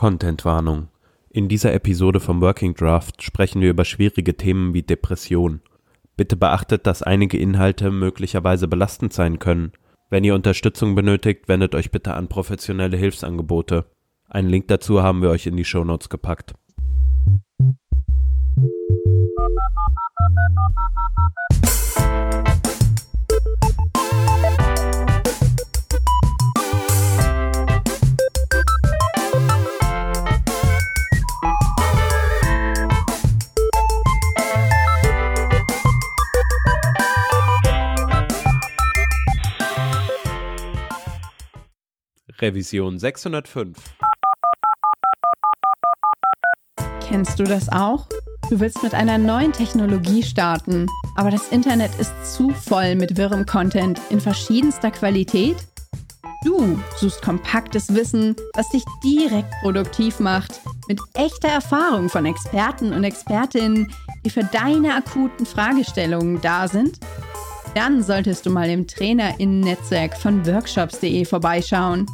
Contentwarnung. In dieser Episode vom Working Draft sprechen wir über schwierige Themen wie Depression. Bitte beachtet, dass einige Inhalte möglicherweise belastend sein können. Wenn ihr Unterstützung benötigt, wendet euch bitte an professionelle Hilfsangebote. Einen Link dazu haben wir euch in die Shownotes gepackt. Revision 605. Kennst du das auch? Du willst mit einer neuen Technologie starten, aber das Internet ist zu voll mit wirrem Content in verschiedenster Qualität? Du suchst kompaktes Wissen, das dich direkt produktiv macht, mit echter Erfahrung von Experten und Expertinnen, die für deine akuten Fragestellungen da sind? Dann solltest du mal im Trainerinnen-Netzwerk von workshops.de vorbeischauen.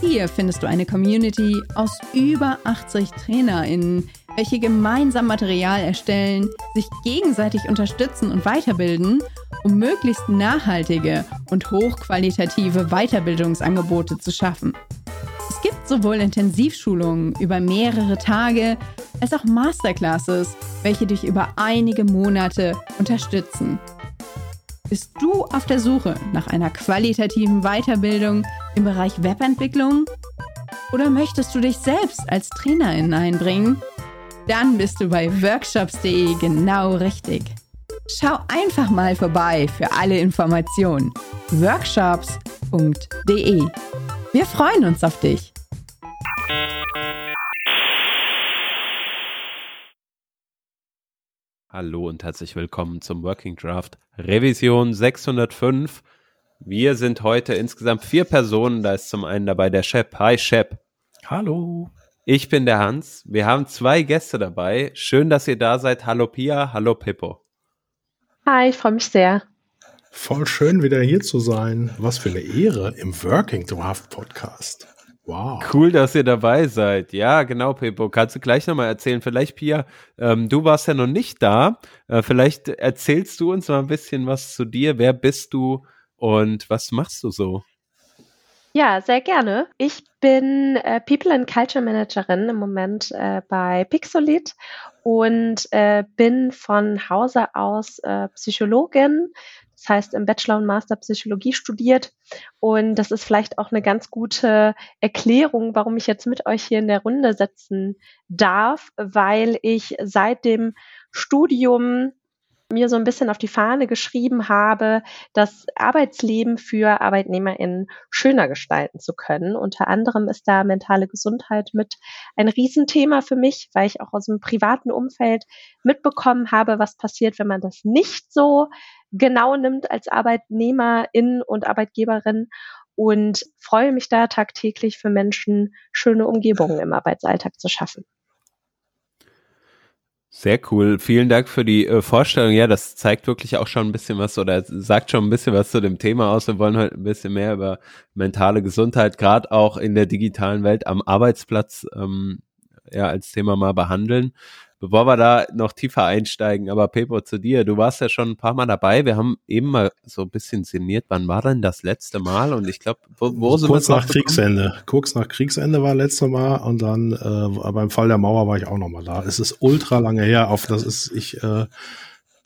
Hier findest du eine Community aus über 80 TrainerInnen, welche gemeinsam Material erstellen, sich gegenseitig unterstützen und weiterbilden, um möglichst nachhaltige und hochqualitative Weiterbildungsangebote zu schaffen. Es gibt sowohl Intensivschulungen über mehrere Tage als auch Masterclasses, welche dich über einige Monate unterstützen. Bist du auf der Suche nach einer qualitativen Weiterbildung im Bereich Webentwicklung? Oder möchtest du dich selbst als Trainerin einbringen? Dann bist du bei workshops.de genau richtig. Schau einfach mal vorbei für alle Informationen. workshops.de. Wir freuen uns auf dich. Hallo und herzlich willkommen zum Working Draft Revision 605. Wir sind heute insgesamt vier Personen. Da ist zum einen dabei der Shep. Hi Shep. Hallo. Ich bin der Hans. Wir haben zwei Gäste dabei. Schön, dass ihr da seid. Hallo Pia, hallo Pippo. Hi, ich freue mich sehr. Voll schön, wieder hier zu sein. Was für eine Ehre im Working Draft Podcast. Wow. Cool, dass ihr dabei seid. Ja, genau, Pepo. Kannst du gleich nochmal erzählen? Vielleicht, Pia, ähm, du warst ja noch nicht da. Äh, vielleicht erzählst du uns mal ein bisschen was zu dir. Wer bist du und was machst du so? Ja, sehr gerne. Ich bin äh, People and Culture Managerin im Moment äh, bei Pixolit und äh, bin von Hause aus äh, Psychologin, das heißt im Bachelor und Master Psychologie studiert. Und das ist vielleicht auch eine ganz gute Erklärung, warum ich jetzt mit euch hier in der Runde sitzen darf, weil ich seit dem Studium mir so ein bisschen auf die Fahne geschrieben habe, das Arbeitsleben für ArbeitnehmerInnen schöner gestalten zu können. Unter anderem ist da mentale Gesundheit mit ein Riesenthema für mich, weil ich auch aus dem privaten Umfeld mitbekommen habe, was passiert, wenn man das nicht so genau nimmt als Arbeitnehmerin und Arbeitgeberin und freue mich da tagtäglich für Menschen schöne Umgebungen im Arbeitsalltag zu schaffen. Sehr cool. Vielen Dank für die äh, Vorstellung. Ja, das zeigt wirklich auch schon ein bisschen was oder sagt schon ein bisschen was zu dem Thema aus. Wir wollen heute ein bisschen mehr über mentale Gesundheit, gerade auch in der digitalen Welt am Arbeitsplatz, ähm, ja, als Thema mal behandeln bevor wir da noch tiefer einsteigen, aber Pepo, zu dir, du warst ja schon ein paar Mal dabei. Wir haben eben mal so ein bisschen sinniert. Wann war denn das letzte Mal? Und ich glaube, wo, wo sind Kurz nach Kriegsende. Kurz nach Kriegsende war letzte Mal und dann äh, beim Fall der Mauer war ich auch noch mal da. Es ist ultra lange her. Auf das ist ich äh,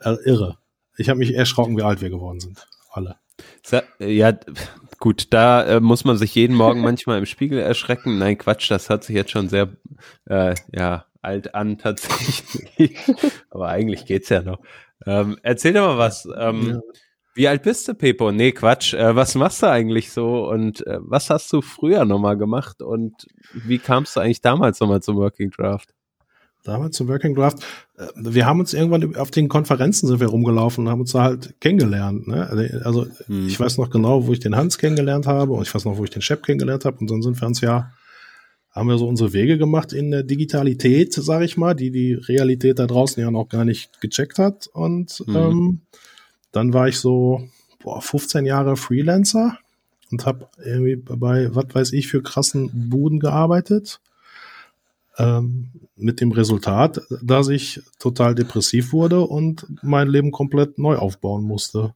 irre. Ich habe mich erschrocken, wie alt wir geworden sind. Alle. Ja, gut, da äh, muss man sich jeden Morgen manchmal im Spiegel erschrecken. Nein, Quatsch, das hat sich jetzt schon sehr, äh, ja, alt an tatsächlich. Aber eigentlich geht's ja noch. Ähm, erzähl doch mal was. Ähm, ja. Wie alt bist du, Pepo? Nee, Quatsch. Äh, was machst du eigentlich so? Und äh, was hast du früher nochmal gemacht? Und wie kamst du eigentlich damals nochmal zum Working Draft? Damals zum Working Draft. Äh, wir haben uns irgendwann auf den Konferenzen sind wir rumgelaufen und haben uns da halt kennengelernt. Ne? Also hm. ich weiß noch genau, wo ich den Hans kennengelernt habe und ich weiß noch, wo ich den Shep kennengelernt habe. Und dann sind wir uns ja haben wir so unsere Wege gemacht in der Digitalität, sage ich mal, die die Realität da draußen ja noch gar nicht gecheckt hat. Und mhm. ähm, dann war ich so boah, 15 Jahre Freelancer und habe irgendwie bei, was weiß ich, für krassen Buden gearbeitet. Ähm, mit dem Resultat, dass ich total depressiv wurde und mein Leben komplett neu aufbauen musste.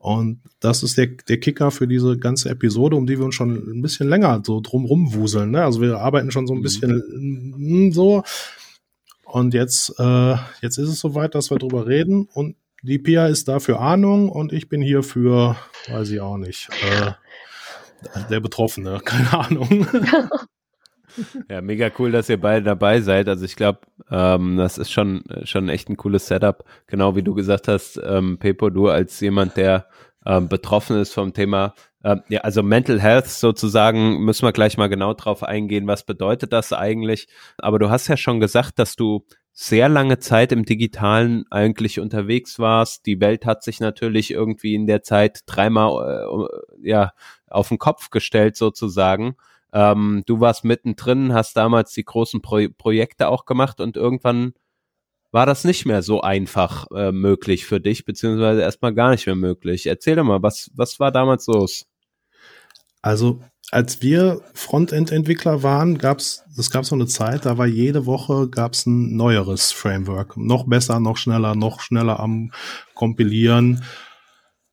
Und das ist der, der Kicker für diese ganze Episode, um die wir uns schon ein bisschen länger so drumrum wuseln. Ne? Also wir arbeiten schon so ein mhm. bisschen mhm. so. Und jetzt, äh, jetzt ist es soweit, dass wir drüber reden. Und die Pia ist da für Ahnung und ich bin hier für, weiß ich auch nicht, äh, der Betroffene, keine Ahnung. Ja, mega cool, dass ihr beide dabei seid. Also ich glaube, ähm, das ist schon, schon echt ein cooles Setup. Genau wie du gesagt hast, ähm, Pepo, du als jemand, der ähm, betroffen ist vom Thema, ähm, ja, also Mental Health sozusagen, müssen wir gleich mal genau drauf eingehen, was bedeutet das eigentlich. Aber du hast ja schon gesagt, dass du sehr lange Zeit im Digitalen eigentlich unterwegs warst. Die Welt hat sich natürlich irgendwie in der Zeit dreimal äh, ja auf den Kopf gestellt sozusagen. Ähm, du warst mittendrin, hast damals die großen Pro Projekte auch gemacht und irgendwann war das nicht mehr so einfach äh, möglich für dich, beziehungsweise erstmal gar nicht mehr möglich. Erzähl doch mal, was, was war damals los? Also, als wir Frontend-Entwickler waren, gab's, es gab so eine Zeit, da war jede Woche gab's ein neueres Framework. Noch besser, noch schneller, noch schneller am Kompilieren.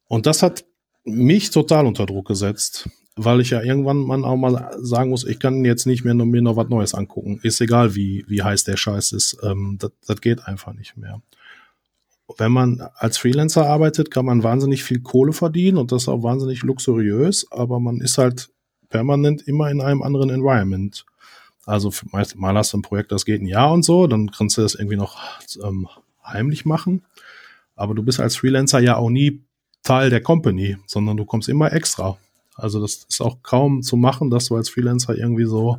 Und das hat mich total unter Druck gesetzt weil ich ja irgendwann man auch mal sagen muss, ich kann jetzt nicht mehr nur mir noch was Neues angucken. Ist egal, wie, wie heiß der Scheiß ist. Ähm, das, das geht einfach nicht mehr. Wenn man als Freelancer arbeitet, kann man wahnsinnig viel Kohle verdienen und das ist auch wahnsinnig luxuriös, aber man ist halt permanent immer in einem anderen Environment. Also mal hast du ein Projekt, das geht ein Jahr und so, dann kannst du das irgendwie noch ähm, heimlich machen. Aber du bist als Freelancer ja auch nie Teil der Company, sondern du kommst immer extra. Also das ist auch kaum zu machen, dass du als Freelancer irgendwie so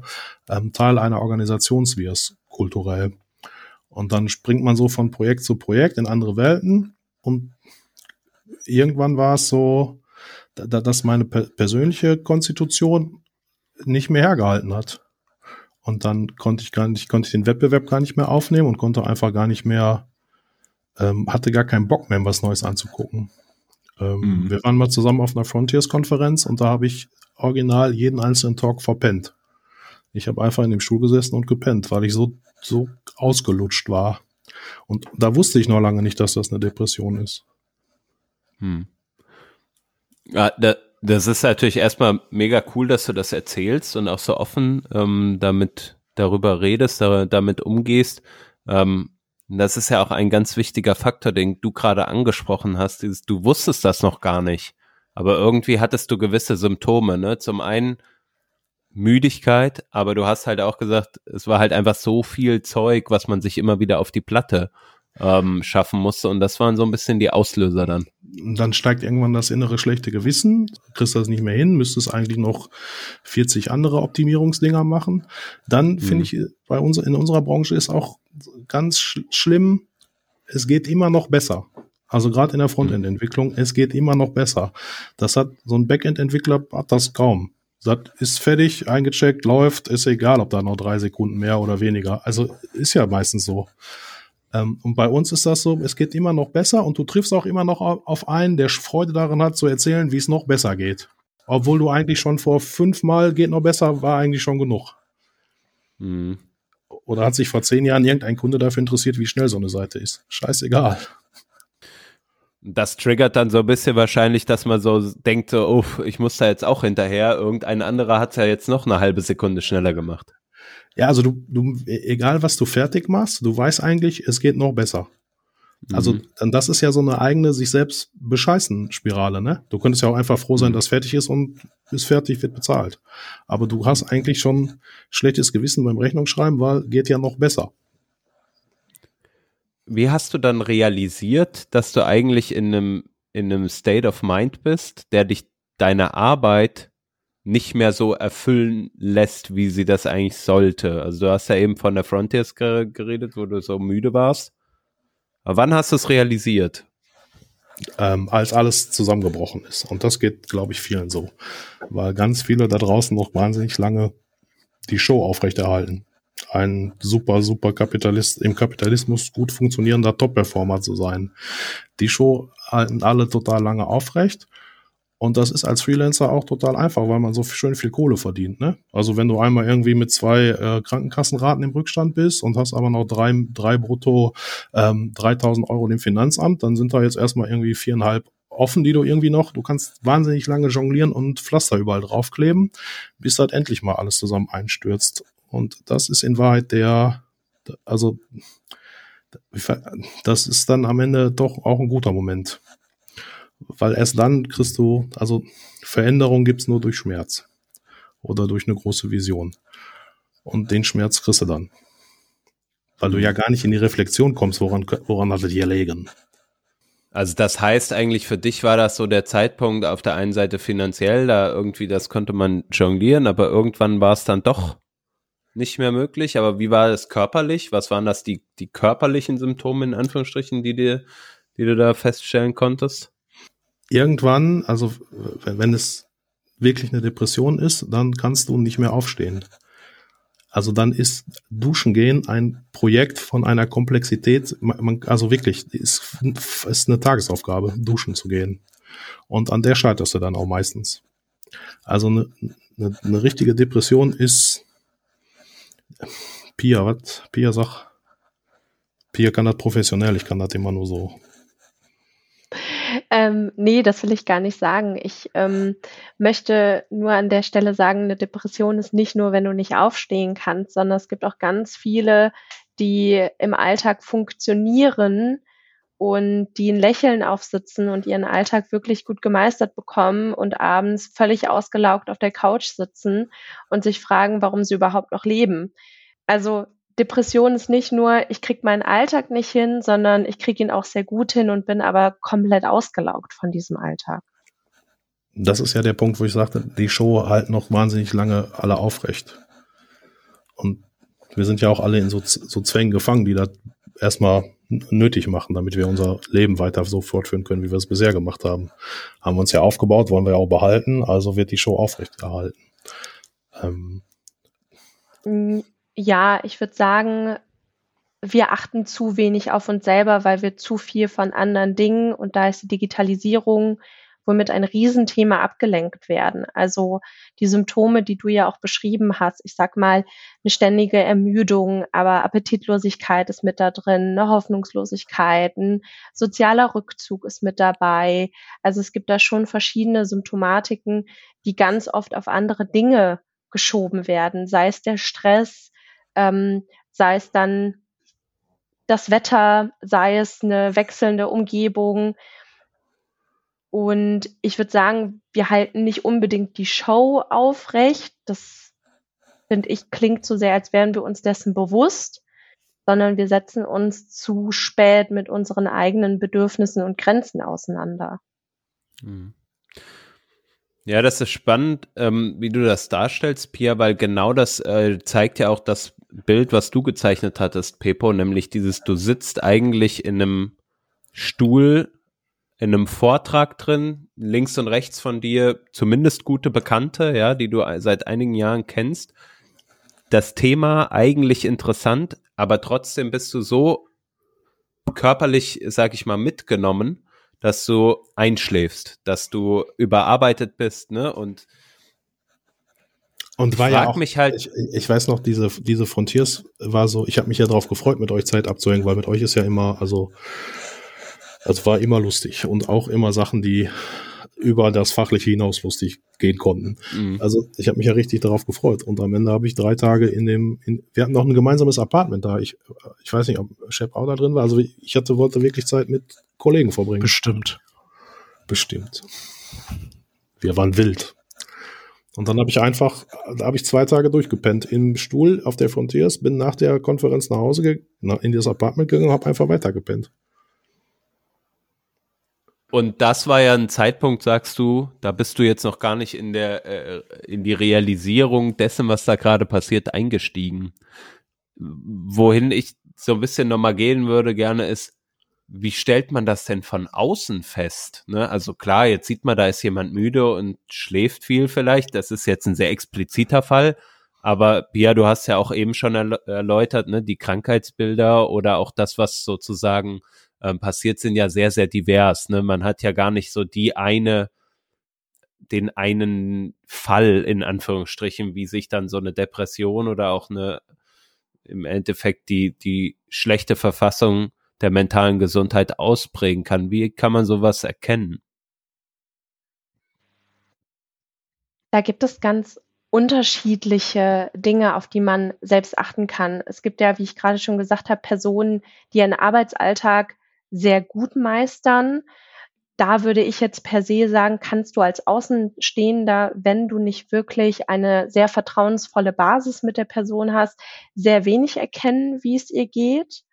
ähm, Teil einer Organisation wirst, kulturell. Und dann springt man so von Projekt zu Projekt in andere Welten und irgendwann war es so, da, dass meine per persönliche Konstitution nicht mehr hergehalten hat. Und dann konnte ich gar nicht, konnte ich den Wettbewerb gar nicht mehr aufnehmen und konnte einfach gar nicht mehr, ähm, hatte gar keinen Bock mehr, was Neues anzugucken. Ähm, mhm. Wir waren mal zusammen auf einer Frontiers-Konferenz und da habe ich original jeden einzelnen Talk verpennt. Ich habe einfach in dem Stuhl gesessen und gepennt, weil ich so, so ausgelutscht war. Und da wusste ich noch lange nicht, dass das eine Depression ist. Hm. Ja, da, das ist natürlich erstmal mega cool, dass du das erzählst und auch so offen ähm, damit darüber redest, da, damit umgehst. Ähm, das ist ja auch ein ganz wichtiger Faktor, den du gerade angesprochen hast. Dieses, du wusstest das noch gar nicht, aber irgendwie hattest du gewisse Symptome. Ne? Zum einen Müdigkeit, aber du hast halt auch gesagt, es war halt einfach so viel Zeug, was man sich immer wieder auf die Platte ähm, schaffen musste. Und das waren so ein bisschen die Auslöser dann. Und dann steigt irgendwann das innere schlechte Gewissen, kriegst das nicht mehr hin, müsstest eigentlich noch 40 andere Optimierungsdinger machen. Dann mhm. finde ich, bei uns in unserer Branche ist auch ganz sch schlimm, es geht immer noch besser. Also gerade in der Frontend-Entwicklung, es geht immer noch besser. Das hat so ein Backend-Entwickler hat das kaum. Das ist fertig, eingecheckt, läuft, ist egal, ob da noch drei Sekunden mehr oder weniger. Also ist ja meistens so. Ähm, und bei uns ist das so, es geht immer noch besser und du triffst auch immer noch auf einen, der Freude daran hat, zu erzählen, wie es noch besser geht. Obwohl du eigentlich schon vor fünfmal geht noch besser, war eigentlich schon genug. Mhm. Oder hat sich vor zehn Jahren irgendein Kunde dafür interessiert, wie schnell so eine Seite ist? Scheißegal. Das triggert dann so ein bisschen wahrscheinlich, dass man so denkt, so, oh, ich muss da jetzt auch hinterher. Irgendein anderer hat es ja jetzt noch eine halbe Sekunde schneller gemacht. Ja, also du, du, egal was du fertig machst, du weißt eigentlich, es geht noch besser. Also, mhm. dann das ist ja so eine eigene sich selbst bescheißen Spirale, ne? Du könntest ja auch einfach froh sein, mhm. dass fertig ist und ist fertig, wird bezahlt. Aber du hast eigentlich schon schlechtes Gewissen beim Rechnungsschreiben, weil geht ja noch besser. Wie hast du dann realisiert, dass du eigentlich in einem, in einem State of Mind bist, der dich deine Arbeit nicht mehr so erfüllen lässt, wie sie das eigentlich sollte. Also du hast ja eben von der Frontiers geredet, wo du so müde warst. Aber wann hast du es realisiert? Ähm, als alles zusammengebrochen ist. Und das geht, glaube ich, vielen so. Weil ganz viele da draußen noch wahnsinnig lange die Show aufrechterhalten. Ein super, super Kapitalist, im Kapitalismus gut funktionierender Top-Performer zu sein. Die Show halten alle total lange aufrecht Und das ist als Freelancer auch total einfach, weil man so schön viel Kohle verdient. Ne? Also wenn du einmal irgendwie mit zwei äh, Krankenkassenraten im Rückstand bist und hast aber noch drei, drei brutto ähm, 3000 Euro im Finanzamt, dann sind da jetzt erstmal irgendwie viereinhalb offen, die du irgendwie noch, du kannst wahnsinnig lange jonglieren und Pflaster überall draufkleben, bis halt endlich mal alles zusammen einstürzt. Und das ist in Wahrheit der, also das ist dann am Ende doch auch ein guter Moment. Weil erst dann kriegst du, also Veränderung gibt's nur durch Schmerz oder durch eine große Vision. Und den Schmerz kriegst du dann. Weil du ja gar nicht in die Reflexion kommst, woran, woran hat es dir legen. Also das heißt eigentlich für dich war das so der Zeitpunkt auf der einen Seite finanziell, da irgendwie das konnte man jonglieren, aber irgendwann war es dann doch nicht mehr möglich. Aber wie war es körperlich? Was waren das die, die körperlichen Symptome in Anführungsstrichen, die dir, die du da feststellen konntest? Irgendwann, also wenn es wirklich eine Depression ist, dann kannst du nicht mehr aufstehen. Also dann ist Duschen gehen ein Projekt von einer Komplexität, man, also wirklich, ist, ist eine Tagesaufgabe, duschen zu gehen. Und an der scheiterst du dann auch meistens. Also eine, eine, eine richtige Depression ist, Pia, was? Pia sag, Pia kann das professionell, ich kann das immer nur so ähm, nee, das will ich gar nicht sagen. Ich ähm, möchte nur an der Stelle sagen, eine Depression ist nicht nur, wenn du nicht aufstehen kannst, sondern es gibt auch ganz viele, die im Alltag funktionieren und die ein Lächeln aufsitzen und ihren Alltag wirklich gut gemeistert bekommen und abends völlig ausgelaugt auf der Couch sitzen und sich fragen, warum sie überhaupt noch leben. Also Depression ist nicht nur, ich kriege meinen Alltag nicht hin, sondern ich kriege ihn auch sehr gut hin und bin aber komplett ausgelaugt von diesem Alltag. Das ist ja der Punkt, wo ich sagte, die Show halt noch wahnsinnig lange alle aufrecht. Und wir sind ja auch alle in so, so Zwängen gefangen, die das erstmal nötig machen, damit wir unser Leben weiter so fortführen können, wie wir es bisher gemacht haben. Haben wir uns ja aufgebaut, wollen wir ja auch behalten, also wird die Show aufrechterhalten. Ähm, mm, ja, ich würde sagen, wir achten zu wenig auf uns selber, weil wir zu viel von anderen Dingen und da ist die Digitalisierung womit ein Riesenthema abgelenkt werden. Also die Symptome, die du ja auch beschrieben hast, ich sag mal, eine ständige Ermüdung, aber Appetitlosigkeit ist mit da drin, eine Hoffnungslosigkeit, ein sozialer Rückzug ist mit dabei. Also es gibt da schon verschiedene Symptomatiken, die ganz oft auf andere Dinge geschoben werden, sei es der Stress, ähm, sei es dann das Wetter, sei es eine wechselnde Umgebung. Und ich würde sagen, wir halten nicht unbedingt die Show aufrecht. Das finde ich klingt zu sehr, als wären wir uns dessen bewusst, sondern wir setzen uns zu spät mit unseren eigenen Bedürfnissen und Grenzen auseinander. Mhm. Ja, das ist spannend, ähm, wie du das darstellst, Pia, weil genau das äh, zeigt ja auch das Bild, was du gezeichnet hattest, Pepo, nämlich dieses, du sitzt eigentlich in einem Stuhl, in einem Vortrag drin, links und rechts von dir zumindest gute Bekannte, ja, die du seit einigen Jahren kennst. Das Thema eigentlich interessant, aber trotzdem bist du so körperlich, sag ich mal, mitgenommen, dass du einschläfst, dass du überarbeitet bist, ne? Und und war ja auch, mich halt, ich, ich, weiß noch, diese, diese Frontiers war so, ich habe mich ja darauf gefreut, mit euch Zeit abzuhängen, weil mit euch ist ja immer, also, es war immer lustig und auch immer Sachen, die über das Fachliche hinaus lustig gehen konnten. Mhm. Also ich habe mich ja richtig darauf gefreut. Und am Ende habe ich drei Tage in dem, in, wir hatten noch ein gemeinsames Apartment da. Ich, ich weiß nicht, ob Shep auch da drin war. Also ich hatte, wollte wirklich Zeit mit Kollegen verbringen. Bestimmt. Bestimmt. Wir waren wild. Und dann habe ich einfach, da habe ich zwei Tage durchgepennt im Stuhl auf der Frontiers, bin nach der Konferenz nach Hause in das Apartment gegangen und habe einfach weitergepennt. Und das war ja ein Zeitpunkt, sagst du, da bist du jetzt noch gar nicht in der äh, in die Realisierung dessen, was da gerade passiert, eingestiegen. Wohin ich so ein bisschen nochmal gehen würde gerne ist, wie stellt man das denn von außen fest? Ne? Also klar, jetzt sieht man, da ist jemand müde und schläft viel vielleicht. Das ist jetzt ein sehr expliziter Fall. Aber Pia, du hast ja auch eben schon erläutert, ne, die Krankheitsbilder oder auch das, was sozusagen ähm, passiert, sind ja sehr, sehr divers. Ne? Man hat ja gar nicht so die eine den einen Fall in Anführungsstrichen, wie sich dann so eine Depression oder auch eine im Endeffekt die, die schlechte Verfassung der mentalen Gesundheit ausprägen kann. Wie kann man sowas erkennen? Da gibt es ganz unterschiedliche Dinge, auf die man selbst achten kann. Es gibt ja, wie ich gerade schon gesagt habe, Personen, die ihren Arbeitsalltag sehr gut meistern. Da würde ich jetzt per se sagen, kannst du als Außenstehender, wenn du nicht wirklich eine sehr vertrauensvolle Basis mit der Person hast, sehr wenig erkennen, wie es ihr geht.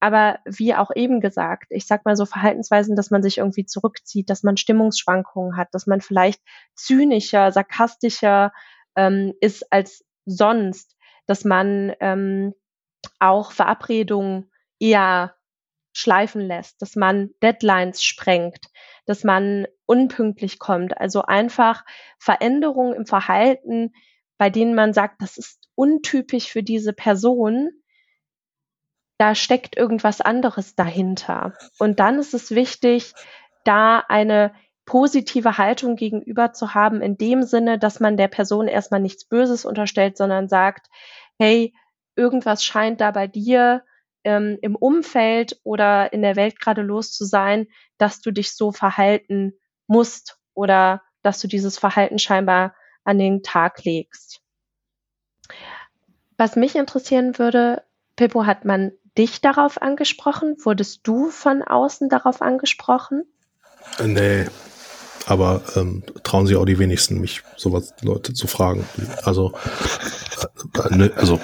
Aber wie auch eben gesagt, ich sag mal so Verhaltensweisen, dass man sich irgendwie zurückzieht, dass man Stimmungsschwankungen hat, dass man vielleicht zynischer, sarkastischer ähm, ist als sonst, dass man ähm, auch Verabredungen eher schleifen lässt, dass man Deadlines sprengt, dass man unpünktlich kommt. Also einfach Veränderungen im Verhalten, bei denen man sagt, das ist untypisch für diese Person, da steckt irgendwas anderes dahinter. Und dann ist es wichtig, da eine positive Haltung gegenüber zu haben, in dem Sinne, dass man der Person erstmal nichts Böses unterstellt, sondern sagt, hey, irgendwas scheint da bei dir ähm, im Umfeld oder in der Welt gerade los zu sein, dass du dich so verhalten musst oder dass du dieses Verhalten scheinbar an den Tag legst. Was mich interessieren würde, Pippo, hat man dich darauf angesprochen? Wurdest du von außen darauf angesprochen? Nee, aber ähm, trauen sich auch die wenigsten, mich sowas Leute zu fragen. Also, äh, ne, also,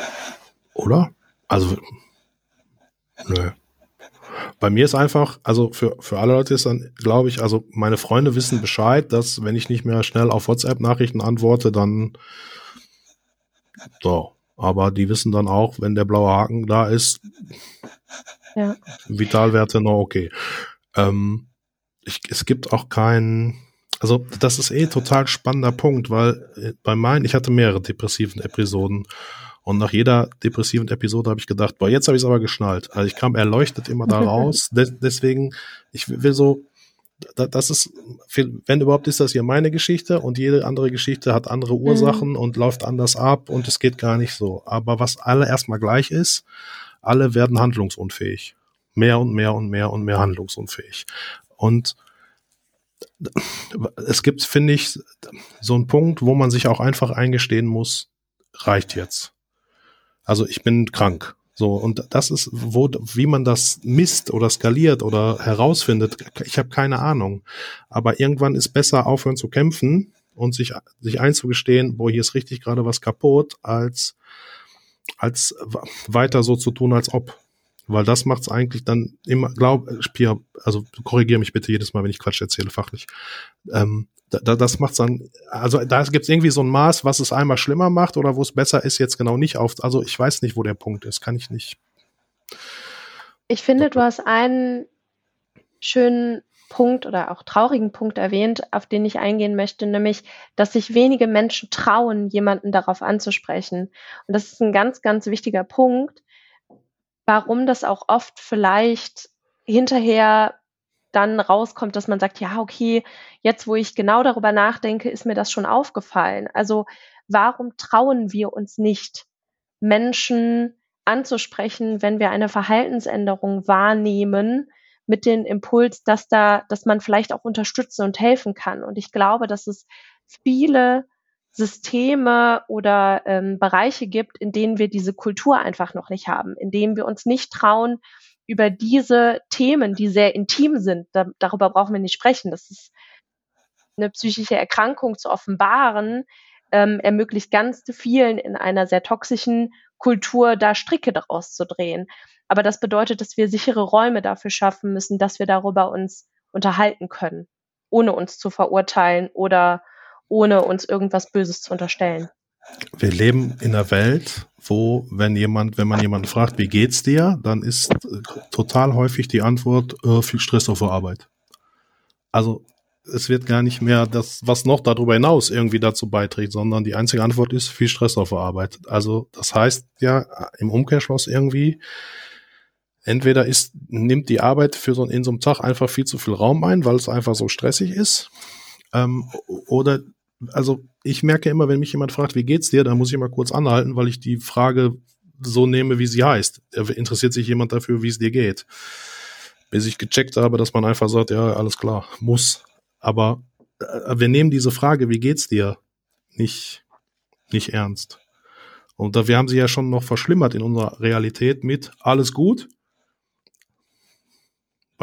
oder? Also, nö. Bei mir ist einfach, also für, für alle Leute ist dann, glaube ich, also meine Freunde wissen Bescheid, dass wenn ich nicht mehr schnell auf WhatsApp-Nachrichten antworte, dann so, aber die wissen dann auch, wenn der blaue Haken da ist, ja. Vitalwerte noch okay. Ähm, ich, es gibt auch keinen, also das ist eh total spannender Punkt, weil äh, bei meinen, ich hatte mehrere depressiven Episoden und nach jeder depressiven Episode habe ich gedacht, boah, jetzt habe ich es aber geschnallt. Also ich kam erleuchtet immer da raus. deswegen, ich will so, das ist, wenn überhaupt ist das hier meine Geschichte und jede andere Geschichte hat andere Ursachen mhm. und läuft anders ab und es geht gar nicht so. Aber was alle erstmal gleich ist, alle werden handlungsunfähig. Mehr und mehr und mehr und mehr handlungsunfähig. Und es gibt, finde ich, so einen Punkt, wo man sich auch einfach eingestehen muss, reicht jetzt. Also ich bin krank. So, und das ist, wo, wie man das misst oder skaliert oder herausfindet, ich habe keine Ahnung. Aber irgendwann ist besser aufhören zu kämpfen und sich, sich einzugestehen, boah, hier ist richtig gerade was kaputt, als, als weiter so zu tun, als ob. Weil das macht's eigentlich dann immer, glaub, Pia, also korrigiere mich bitte jedes Mal, wenn ich Quatsch erzähle, fachlich. Ähm, da, das macht's dann, also da gibt's irgendwie so ein Maß, was es einmal schlimmer macht oder wo es besser ist, jetzt genau nicht auf. Also ich weiß nicht, wo der Punkt ist, kann ich nicht. Ich finde, du hast einen schönen Punkt oder auch traurigen Punkt erwähnt, auf den ich eingehen möchte, nämlich, dass sich wenige Menschen trauen, jemanden darauf anzusprechen. Und das ist ein ganz, ganz wichtiger Punkt, warum das auch oft vielleicht hinterher dann rauskommt, dass man sagt, ja, okay, jetzt wo ich genau darüber nachdenke, ist mir das schon aufgefallen. Also warum trauen wir uns nicht, Menschen anzusprechen, wenn wir eine Verhaltensänderung wahrnehmen, mit dem Impuls, dass da, dass man vielleicht auch unterstützen und helfen kann. Und ich glaube, dass es viele Systeme oder ähm, Bereiche gibt, in denen wir diese Kultur einfach noch nicht haben, in denen wir uns nicht trauen, über diese Themen, die sehr intim sind, da, darüber brauchen wir nicht sprechen. Das ist eine psychische Erkrankung zu offenbaren, ähm, ermöglicht ganz vielen in einer sehr toxischen Kultur da Stricke daraus zu drehen. Aber das bedeutet, dass wir sichere Räume dafür schaffen müssen, dass wir darüber uns unterhalten können, ohne uns zu verurteilen oder ohne uns irgendwas Böses zu unterstellen. Wir leben in einer Welt, wo, wenn jemand, wenn man jemanden fragt, wie geht's dir, dann ist äh, total häufig die Antwort, äh, viel Stress auf der Arbeit. Also es wird gar nicht mehr das, was noch darüber hinaus irgendwie dazu beiträgt, sondern die einzige Antwort ist viel Stress auf der Arbeit. Also das heißt ja im Umkehrschluss irgendwie, entweder ist, nimmt die Arbeit für so in so einem Tag einfach viel zu viel Raum ein, weil es einfach so stressig ist, Ähm, oder, also ich merke immer, wenn mich jemand fragt, wie geht's dir, dann muss ich immer kurz anhalten, weil ich die Frage so nehme, wie sie heißt. Interessiert sich jemand dafür, wie es dir geht? Bis ich gecheckt habe, dass man einfach sagt, ja, alles klar, muss. Aber äh, wir nehmen diese Frage, wie geht's dir, nicht, nicht ernst. Und da, wir haben sie ja schon noch verschlimmert in unserer Realität mit alles gut.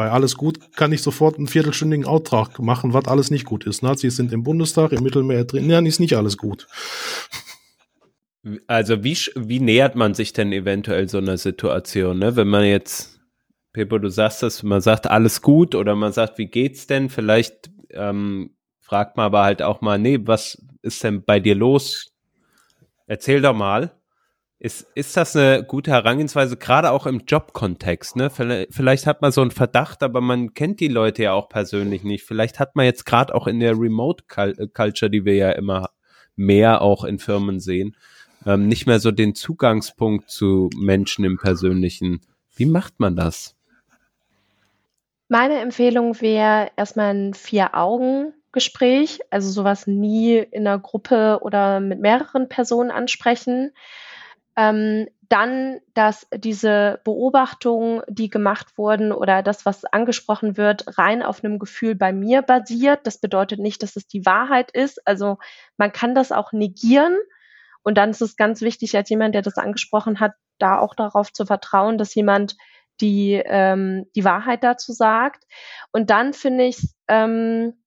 Bei alles gut kann ich sofort einen viertelstündigen Auftrag machen, was alles nicht gut ist. Nazis sind im Bundestag, im Mittelmeer drin. Ja, ist nicht alles gut. Also wie, wie nähert man sich denn eventuell so einer Situation, ne? Wenn man jetzt, Pepo, du sagst das, man sagt alles gut oder man sagt, wie geht's denn? Vielleicht ähm, fragt man aber halt auch mal, nee, was ist denn bei dir los? Erzähl doch mal. Ist, ist das eine gute Herangehensweise, gerade auch im Jobkontext? Ne? Vielleicht, vielleicht hat man so einen Verdacht, aber man kennt die Leute ja auch persönlich nicht. Vielleicht hat man jetzt gerade auch in der Remote Culture, die wir ja immer mehr auch in Firmen sehen, ähm, nicht mehr so den Zugangspunkt zu Menschen im Persönlichen. Wie macht man das? Meine Empfehlung wäre erstmal ein Vier-Augen-Gespräch, also sowas nie in einer Gruppe oder mit mehreren Personen ansprechen. Ähm, dann, dass diese Beobachtungen, die gemacht wurden oder das, was angesprochen wird, rein auf einem Gefühl bei mir basiert. Das bedeutet nicht, dass es die Wahrheit ist. Also man kann das auch negieren. Und dann ist es ganz wichtig, als jemand, der das angesprochen hat, da auch darauf zu vertrauen, dass jemand die, ähm, die Wahrheit dazu sagt. Und dann finde ich, ähm,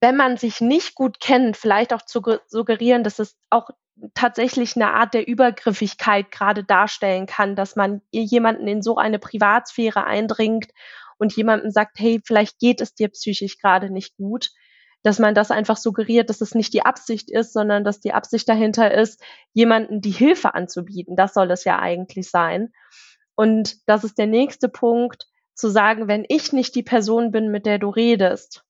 wenn man sich nicht gut kennt, vielleicht auch zu suggerieren, dass es auch tatsächlich eine Art der Übergriffigkeit gerade darstellen kann, dass man jemanden in so eine Privatsphäre eindringt und jemandem sagt, hey, vielleicht geht es dir psychisch gerade nicht gut dass man das einfach suggeriert, dass es nicht die Absicht ist, sondern dass die Absicht dahinter ist, jemanden die Hilfe anzubieten. Das soll es ja eigentlich sein. Und das ist der nächste Punkt, zu sagen, wenn ich nicht die Person bin, mit der du redest,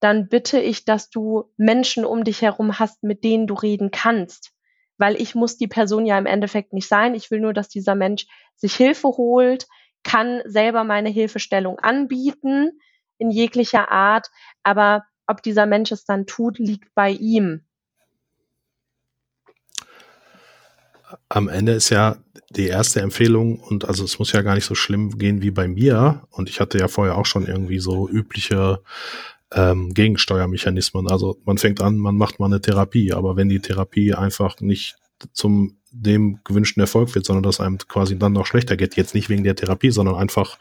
dann bitte ich, dass du Menschen um dich herum hast, mit denen du reden kannst. Weil ich muss die Person ja im Endeffekt nicht sein. Ich will nur, dass dieser Mensch sich Hilfe holt, kann selber meine Hilfestellung anbieten in jeglicher Art, aber ob dieser Mensch es dann tut, liegt bei ihm. Am Ende ist ja die erste Empfehlung und also es muss ja gar nicht so schlimm gehen wie bei mir und ich hatte ja vorher auch schon irgendwie so übliche ähm, Gegensteuermechanismen. Also man fängt an, man macht mal eine Therapie, aber wenn die Therapie einfach nicht zum dem gewünschten Erfolg wird, sondern dass einem quasi dann noch schlechter geht, jetzt nicht wegen der Therapie, sondern einfach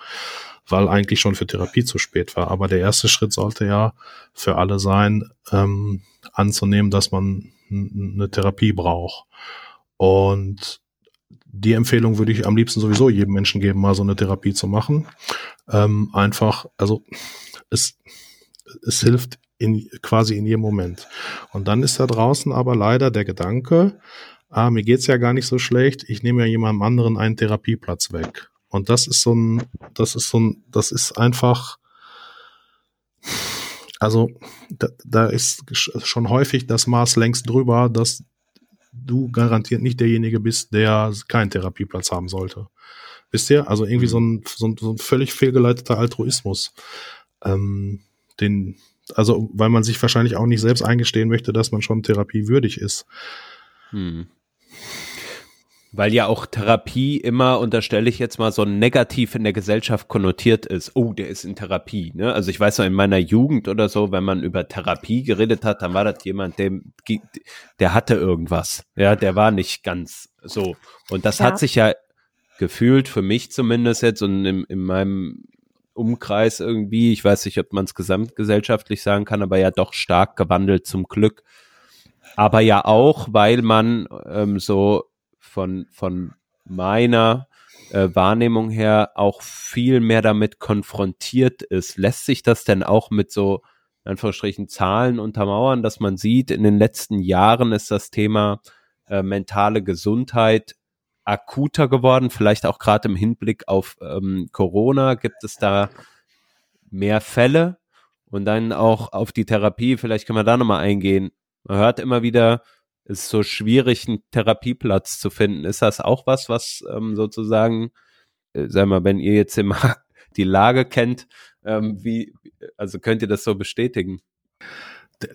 weil eigentlich schon für Therapie zu spät war. Aber der erste Schritt sollte ja für alle sein, ähm, anzunehmen, dass man eine Therapie braucht. Und die Empfehlung würde ich am liebsten sowieso jedem Menschen geben, mal so eine Therapie zu machen. Ähm, einfach, also es, es hilft in, quasi in jedem Moment. Und dann ist da draußen aber leider der Gedanke, ah, mir geht's ja gar nicht so schlecht, ich nehme ja jemandem anderen einen Therapieplatz weg. Und das ist so ein, das ist so ein, das ist einfach, also da, da ist schon häufig das Maß längst drüber, dass du garantiert nicht derjenige bist, der keinen Therapieplatz haben sollte. Wisst ihr? Also irgendwie so ein, so ein, so ein völlig fehlgeleiteter Altruismus. Ähm, den, also, weil man sich wahrscheinlich auch nicht selbst eingestehen möchte, dass man schon therapiewürdig ist. Hm. Weil ja auch Therapie immer, unterstelle ich jetzt mal, so negativ in der Gesellschaft konnotiert ist. Oh, der ist in Therapie. Ne? Also ich weiß noch, in meiner Jugend oder so, wenn man über Therapie geredet hat, dann war das jemand, der, der hatte irgendwas. Ja, der war nicht ganz so. Und das ja. hat sich ja gefühlt, für mich zumindest jetzt und in, in meinem Umkreis irgendwie, ich weiß nicht, ob man es gesamtgesellschaftlich sagen kann, aber ja doch stark gewandelt zum Glück. Aber ja auch, weil man ähm, so von, von meiner äh, Wahrnehmung her auch viel mehr damit konfrontiert ist. Lässt sich das denn auch mit so, in Anführungsstrichen, Zahlen untermauern, dass man sieht, in den letzten Jahren ist das Thema äh, mentale Gesundheit akuter geworden, vielleicht auch gerade im Hinblick auf ähm, Corona. Gibt es da mehr Fälle? Und dann auch auf die Therapie, vielleicht können wir da nochmal eingehen. Man hört immer wieder, es ist so schwierig, einen Therapieplatz zu finden. Ist das auch was, was ähm, sozusagen, äh, sag mal, wenn ihr jetzt immer die Lage kennt. Ähm, wie, also könnt ihr das so bestätigen?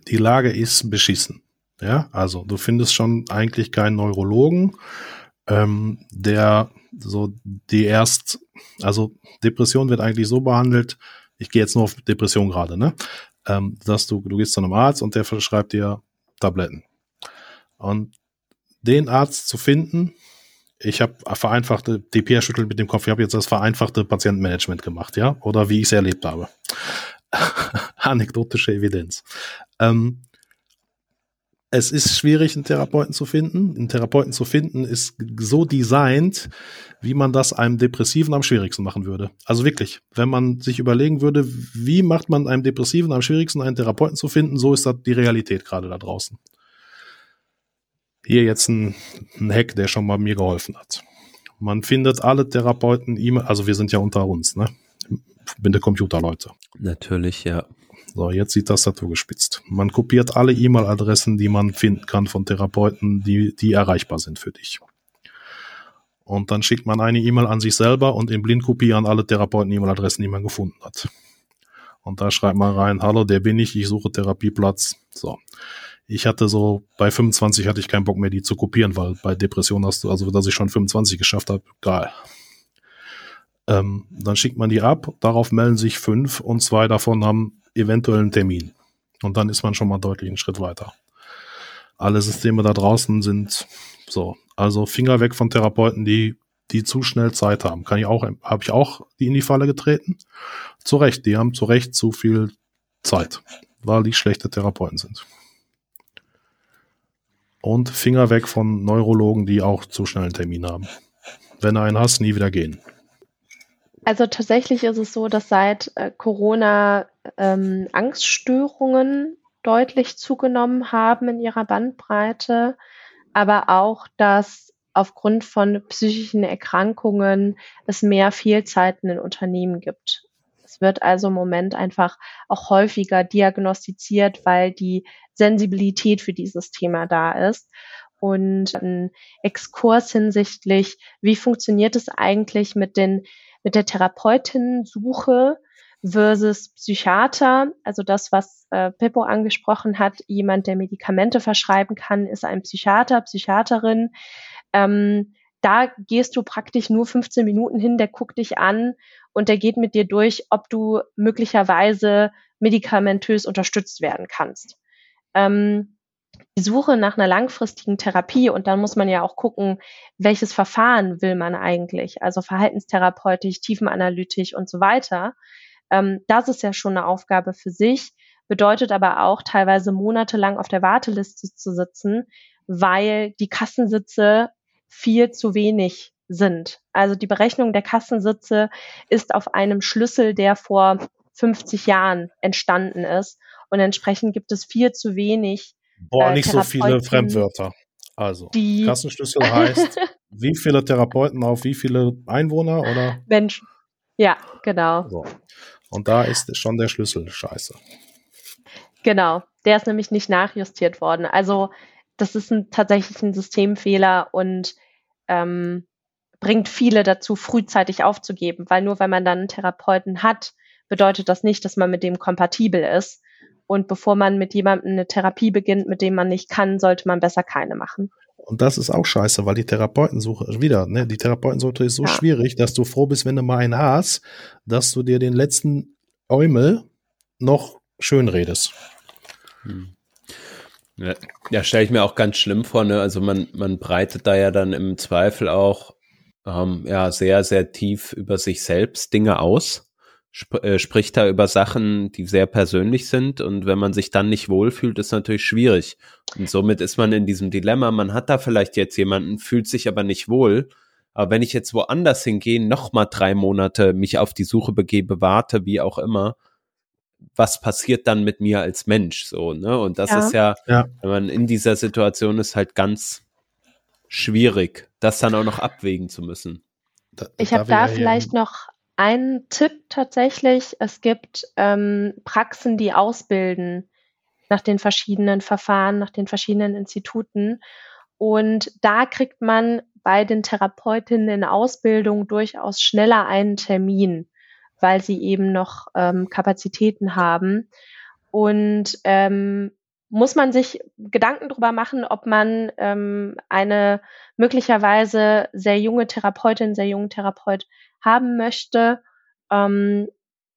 Die Lage ist beschissen. Ja, also du findest schon eigentlich keinen Neurologen, ähm, der so die erst, also Depression wird eigentlich so behandelt, ich gehe jetzt nur auf Depression gerade, ne? Ähm, dass du, du gehst zu einem Arzt und der verschreibt dir Tabletten. Und den Arzt zu finden, ich habe vereinfachte, DPR schüttelt mit dem Kopf, ich habe jetzt das vereinfachte Patientenmanagement gemacht, ja, oder wie ich es erlebt habe. Anekdotische Evidenz. Ähm, es ist schwierig, einen Therapeuten zu finden. Einen Therapeuten zu finden ist so designt, wie man das einem Depressiven am schwierigsten machen würde. Also wirklich, wenn man sich überlegen würde, wie macht man einem Depressiven am schwierigsten, einen Therapeuten zu finden, so ist das die Realität gerade da draußen. Hier jetzt ein, ein Hack, der schon mal mir geholfen hat. Man findet alle Therapeuten, also wir sind ja unter uns, ne? Bin der Computerleute. Natürlich, ja. So, jetzt die Tastatur gespitzt. Man kopiert alle E-Mail-Adressen, die man finden kann von Therapeuten, die, die erreichbar sind für dich. Und dann schickt man eine E-Mail an sich selber und in Blindkopie an alle Therapeuten E-Mail-Adressen, die man gefunden hat. Und da schreibt man rein, hallo, der bin ich, ich suche Therapieplatz. So. Ich hatte so, bei 25 hatte ich keinen Bock mehr, die zu kopieren, weil bei Depression hast du, also dass ich schon 25 geschafft habe, geil. Ähm, dann schickt man die ab, darauf melden sich fünf und zwei davon haben eventuellen Termin. Und dann ist man schon mal deutlich einen Schritt weiter. Alle Systeme da draußen sind so. Also Finger weg von Therapeuten, die, die zu schnell Zeit haben. Kann ich auch, habe ich auch die in die Falle getreten. Zu Recht, die haben zu Recht zu viel Zeit, weil die schlechte Therapeuten sind. Und Finger weg von Neurologen, die auch zu schnell einen Termin haben. Wenn du einen hast, nie wieder gehen. Also tatsächlich ist es so, dass seit äh, Corona ähm, Angststörungen deutlich zugenommen haben in ihrer Bandbreite, aber auch, dass aufgrund von psychischen Erkrankungen es mehr Fehlzeiten in Unternehmen gibt. Es wird also im Moment einfach auch häufiger diagnostiziert, weil die Sensibilität für dieses Thema da ist. Und ein Exkurs hinsichtlich, wie funktioniert es eigentlich mit den mit der Therapeutin-Suche versus Psychiater. Also das, was äh, Pippo angesprochen hat, jemand, der Medikamente verschreiben kann, ist ein Psychiater, Psychiaterin. Ähm, da gehst du praktisch nur 15 Minuten hin, der guckt dich an und der geht mit dir durch, ob du möglicherweise medikamentös unterstützt werden kannst. Ähm, die Suche nach einer langfristigen Therapie und dann muss man ja auch gucken, welches Verfahren will man eigentlich, also verhaltenstherapeutisch, tiefenanalytisch und so weiter. Ähm, das ist ja schon eine Aufgabe für sich, bedeutet aber auch teilweise monatelang auf der Warteliste zu sitzen, weil die Kassensitze viel zu wenig sind. Also die Berechnung der Kassensitze ist auf einem Schlüssel, der vor 50 Jahren entstanden ist. Und entsprechend gibt es viel zu wenig Boah, äh, nicht so viele Fremdwörter. Also, die Kassenschlüssel heißt, wie viele Therapeuten auf wie viele Einwohner oder? Menschen. Ja, genau. So. Und da ist schon der Schlüssel scheiße. Genau, der ist nämlich nicht nachjustiert worden. Also, das ist ein, tatsächlich ein Systemfehler und ähm, bringt viele dazu, frühzeitig aufzugeben, weil nur wenn man dann einen Therapeuten hat, bedeutet das nicht, dass man mit dem kompatibel ist. Und bevor man mit jemandem eine Therapie beginnt, mit dem man nicht kann, sollte man besser keine machen. Und das ist auch scheiße, weil die Therapeutensuche, wieder, ne, die Therapeutensuche ist so ja. schwierig, dass du froh bist, wenn du mal einen hast, dass du dir den letzten Eumel noch schön redest. Hm. Ja, ja stelle ich mir auch ganz schlimm vor, ne? Also man, man breitet da ja dann im Zweifel auch ähm, ja sehr, sehr tief über sich selbst Dinge aus sp äh, spricht da über Sachen, die sehr persönlich sind und wenn man sich dann nicht wohlfühlt, ist natürlich schwierig. Und somit ist man in diesem Dilemma, man hat da vielleicht jetzt jemanden, fühlt sich aber nicht wohl. Aber wenn ich jetzt woanders hingehe, noch mal drei Monate mich auf die Suche begebe, warte, wie auch immer, was passiert dann mit mir als Mensch so, ne? Und das ja. ist ja, ja, wenn man in dieser Situation ist, halt ganz schwierig, das dann auch noch abwägen zu müssen. Da, ich habe da vielleicht noch ein Tipp tatsächlich, es gibt ähm, Praxen, die ausbilden nach den verschiedenen Verfahren, nach den verschiedenen Instituten. Und da kriegt man bei den Therapeutinnen in Ausbildung durchaus schneller einen Termin, weil sie eben noch ähm, Kapazitäten haben. Und ähm, muss man sich Gedanken darüber machen, ob man ähm, eine möglicherweise sehr junge Therapeutin, sehr jungen Therapeut haben möchte. Ähm,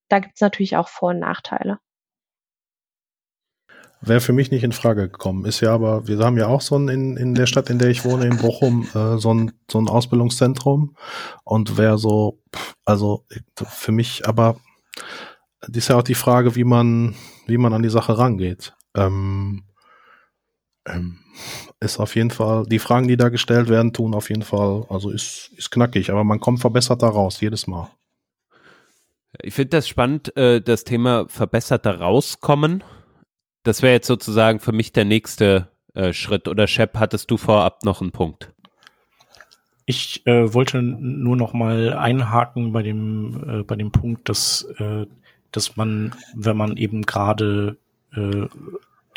da gibt es natürlich auch Vor- und Nachteile. Wäre für mich nicht in Frage gekommen. Ist ja aber, wir haben ja auch so ein, in, in der Stadt, in der ich wohne, in Bochum, äh, so, ein, so ein Ausbildungszentrum. Und wäre so, also für mich, aber das ist ja auch die Frage, wie man, wie man an die Sache rangeht. Ähm, ähm, ist auf jeden Fall, die Fragen, die da gestellt werden, tun auf jeden Fall, also ist, ist knackig, aber man kommt verbessert da raus, jedes Mal. Ich finde das spannend, äh, das Thema verbesserter rauskommen. Das wäre jetzt sozusagen für mich der nächste äh, Schritt. Oder Shep, hattest du vorab noch einen Punkt? Ich äh, wollte nur noch mal einhaken bei dem, äh, bei dem Punkt, dass, äh, dass man, wenn man eben gerade äh,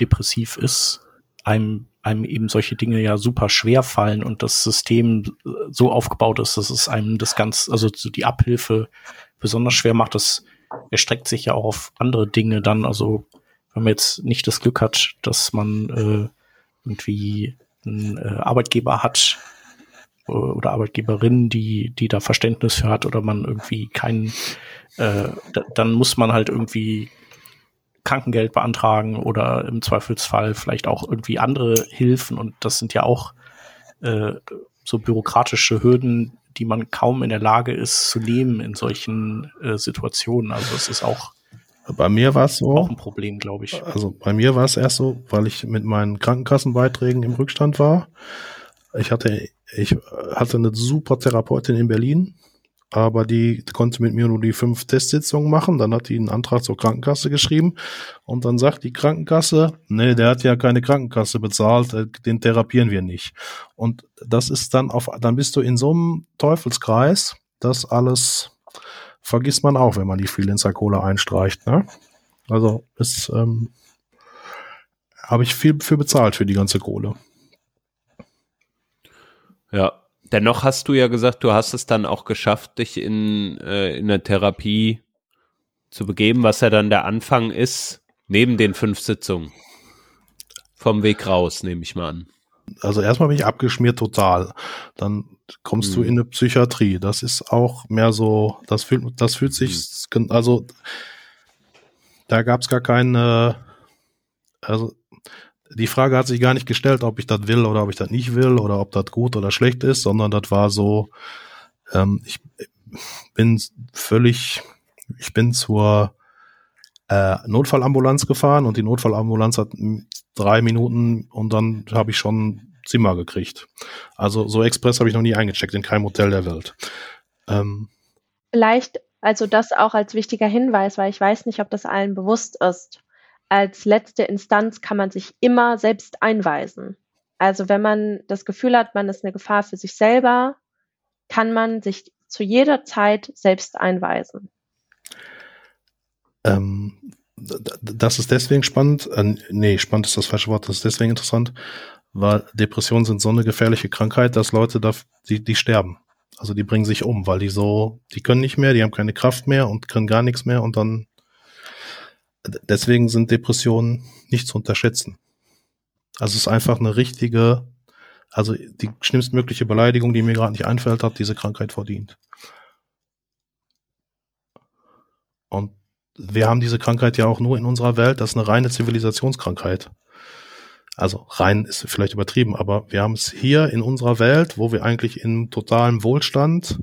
depressiv ist, einem, einem eben solche Dinge ja super schwer fallen und das System so aufgebaut ist, dass es einem das ganz, also die Abhilfe besonders schwer macht. Das erstreckt sich ja auch auf andere Dinge dann. Also wenn man jetzt nicht das Glück hat, dass man äh, irgendwie einen äh, Arbeitgeber hat äh, oder Arbeitgeberin, die, die da Verständnis für hat oder man irgendwie keinen, äh, dann muss man halt irgendwie Krankengeld beantragen oder im Zweifelsfall vielleicht auch irgendwie andere Hilfen. Und das sind ja auch äh, so bürokratische Hürden, die man kaum in der Lage ist zu nehmen in solchen äh, Situationen. Also es ist auch bei mir war es so. Auch ein Problem, glaube ich. Also bei mir war es erst so, weil ich mit meinen Krankenkassenbeiträgen im Rückstand war. Ich hatte, ich hatte eine super Therapeutin in Berlin, aber die konnte mit mir nur die fünf Testsitzungen machen. Dann hat die einen Antrag zur Krankenkasse geschrieben und dann sagt die Krankenkasse, nee, der hat ja keine Krankenkasse bezahlt, äh, den therapieren wir nicht. Und das ist dann auf, dann bist du in so einem Teufelskreis, dass alles vergisst man auch, wenn man die Freelancer-Kohle einstreicht. Ne? Also ist ähm, habe ich viel für bezahlt für die ganze Kohle. Ja, dennoch hast du ja gesagt, du hast es dann auch geschafft, dich in, äh, in der Therapie zu begeben, was ja dann der Anfang ist, neben den fünf Sitzungen. Vom Weg raus, nehme ich mal an. Also erstmal bin ich abgeschmiert total. Dann kommst mhm. du in eine Psychiatrie. Das ist auch mehr so, das fühlt, das fühlt sich, mhm. also da gab es gar keine, also die Frage hat sich gar nicht gestellt, ob ich das will oder ob ich das nicht will oder ob das gut oder schlecht ist, sondern das war so, ähm, ich bin völlig, ich bin zur äh, Notfallambulanz gefahren und die Notfallambulanz hat drei Minuten und dann habe ich schon Zimmer gekriegt. Also so express habe ich noch nie eingecheckt in keinem Hotel der Welt. Ähm, Vielleicht also das auch als wichtiger Hinweis, weil ich weiß nicht, ob das allen bewusst ist als letzte Instanz kann man sich immer selbst einweisen. Also wenn man das Gefühl hat, man ist eine Gefahr für sich selber, kann man sich zu jeder Zeit selbst einweisen. Ähm, das ist deswegen spannend, äh, nee, spannend ist das falsche Wort, das ist deswegen interessant, weil Depressionen sind so eine gefährliche Krankheit, dass Leute da, die, die sterben. Also die bringen sich um, weil die so, die können nicht mehr, die haben keine Kraft mehr und können gar nichts mehr und dann deswegen sind Depressionen nicht zu unterschätzen. Also es ist einfach eine richtige, also die schlimmstmögliche Beleidigung, die mir gerade nicht einfällt, hat diese Krankheit verdient. Und wir haben diese Krankheit ja auch nur in unserer Welt, das ist eine reine Zivilisationskrankheit. Also rein ist vielleicht übertrieben, aber wir haben es hier in unserer Welt, wo wir eigentlich in totalem Wohlstand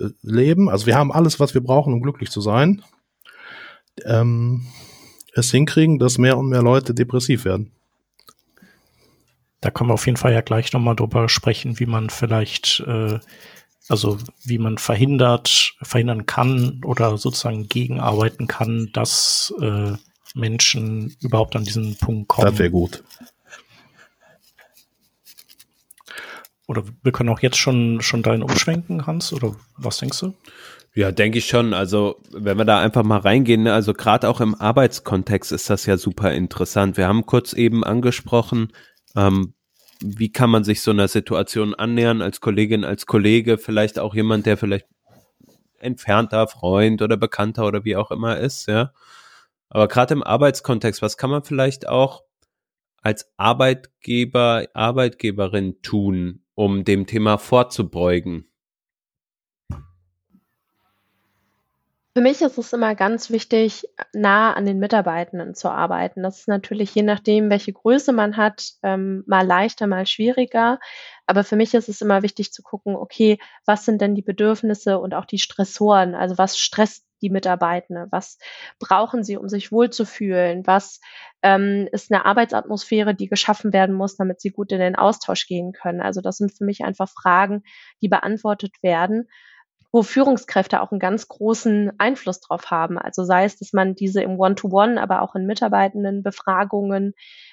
äh, leben. Also wir haben alles, was wir brauchen, um glücklich zu sein. Ähm, es hinkriegen, dass mehr und mehr Leute depressiv werden. Da können wir auf jeden Fall ja gleich nochmal drüber sprechen, wie man vielleicht, äh, also wie man verhindert, verhindern kann oder sozusagen gegenarbeiten kann, dass äh, Menschen überhaupt an diesen Punkt kommen. Das wäre gut. Oder wir können auch jetzt schon, schon deinen umschwenken, Hans, oder was denkst du? Ja, denke ich schon. Also wenn wir da einfach mal reingehen, ne, also gerade auch im Arbeitskontext ist das ja super interessant. Wir haben kurz eben angesprochen, ähm, wie kann man sich so einer Situation annähern als Kollegin, als Kollege, vielleicht auch jemand, der vielleicht entfernter Freund oder Bekannter oder wie auch immer ist, ja. Aber gerade im Arbeitskontext, was kann man vielleicht auch als Arbeitgeber, Arbeitgeberin tun, um dem Thema vorzubeugen? Für mich ist es immer ganz wichtig, nah an den Mitarbeitenden zu arbeiten. Das ist natürlich je nachdem, welche Größe man hat, ähm, mal leichter, mal schwieriger. Aber für mich ist es immer wichtig zu gucken, okay, was sind denn die Bedürfnisse und auch die Stressoren? Also was stresst die Mitarbeitenden? Was brauchen sie, um sich wohlzufühlen? Was ähm, ist eine Arbeitsatmosphäre, die geschaffen werden muss, damit sie gut in den Austausch gehen können? Also das sind für mich einfach Fragen, die beantwortet werden wo Führungskräfte auch einen ganz großen Einfluss drauf haben. Also sei es, dass man diese im One-to-One, -One, aber auch in Mitarbeitenden Befragungen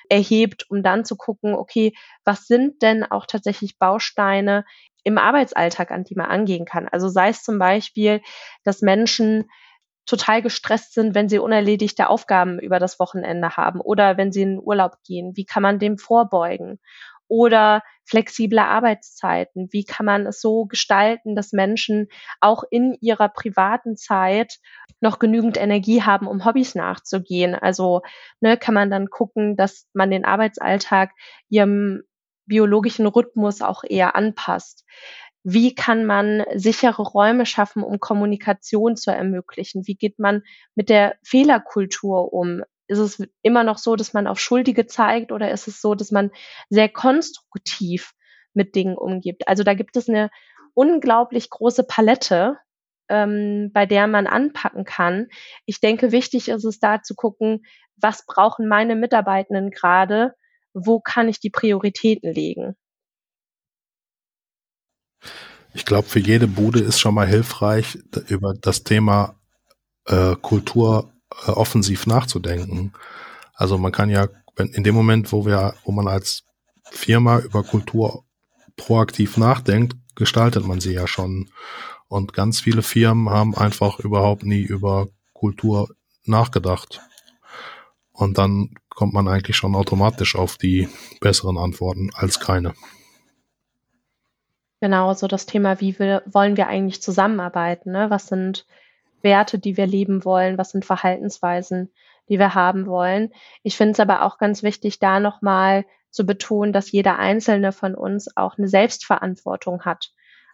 erhebt, um dann zu gucken, okay, was sind denn auch tatsächlich Bausteine im Arbeitsalltag, an die man angehen kann? Also sei es zum Beispiel, dass Menschen total gestresst sind, wenn sie unerledigte Aufgaben über das Wochenende haben oder wenn sie in den Urlaub gehen. Wie kann man dem vorbeugen? Oder flexible Arbeitszeiten. Wie kann man es so gestalten, dass Menschen auch in ihrer privaten Zeit noch genügend Energie haben, um Hobbys nachzugehen? Also ne, kann man dann gucken, dass man den Arbeitsalltag ihrem biologischen Rhythmus auch eher anpasst. Wie kann man sichere Räume schaffen, um Kommunikation zu ermöglichen? Wie geht man mit der Fehlerkultur um? Ist es immer noch so, dass man auf Schuldige zeigt oder ist es so, dass man sehr konstruktiv mit Dingen umgibt? Also da gibt es eine unglaublich große Palette, ähm, bei der man anpacken kann. Ich denke, wichtig ist es da zu gucken, was brauchen meine Mitarbeitenden gerade, wo kann ich die Prioritäten legen. Ich glaube, für jede Bude ist schon mal hilfreich, über das Thema äh, Kultur äh, offensiv nachzudenken. Also man kann ja, in dem Moment, wo wir, wo man als Firma über Kultur proaktiv nachdenkt, gestaltet man sie ja schon. Und ganz viele Firmen haben einfach überhaupt nie über Kultur nachgedacht. Und dann kommt man eigentlich schon automatisch auf die besseren Antworten als keine. Genau, so das Thema, wie wir, wollen wir eigentlich zusammenarbeiten? Ne? Was sind Werte, die wir leben wollen, was sind Verhaltensweisen, die wir haben wollen. Ich finde es aber auch ganz wichtig, da nochmal zu betonen, dass jeder einzelne von uns auch eine Selbstverantwortung hat.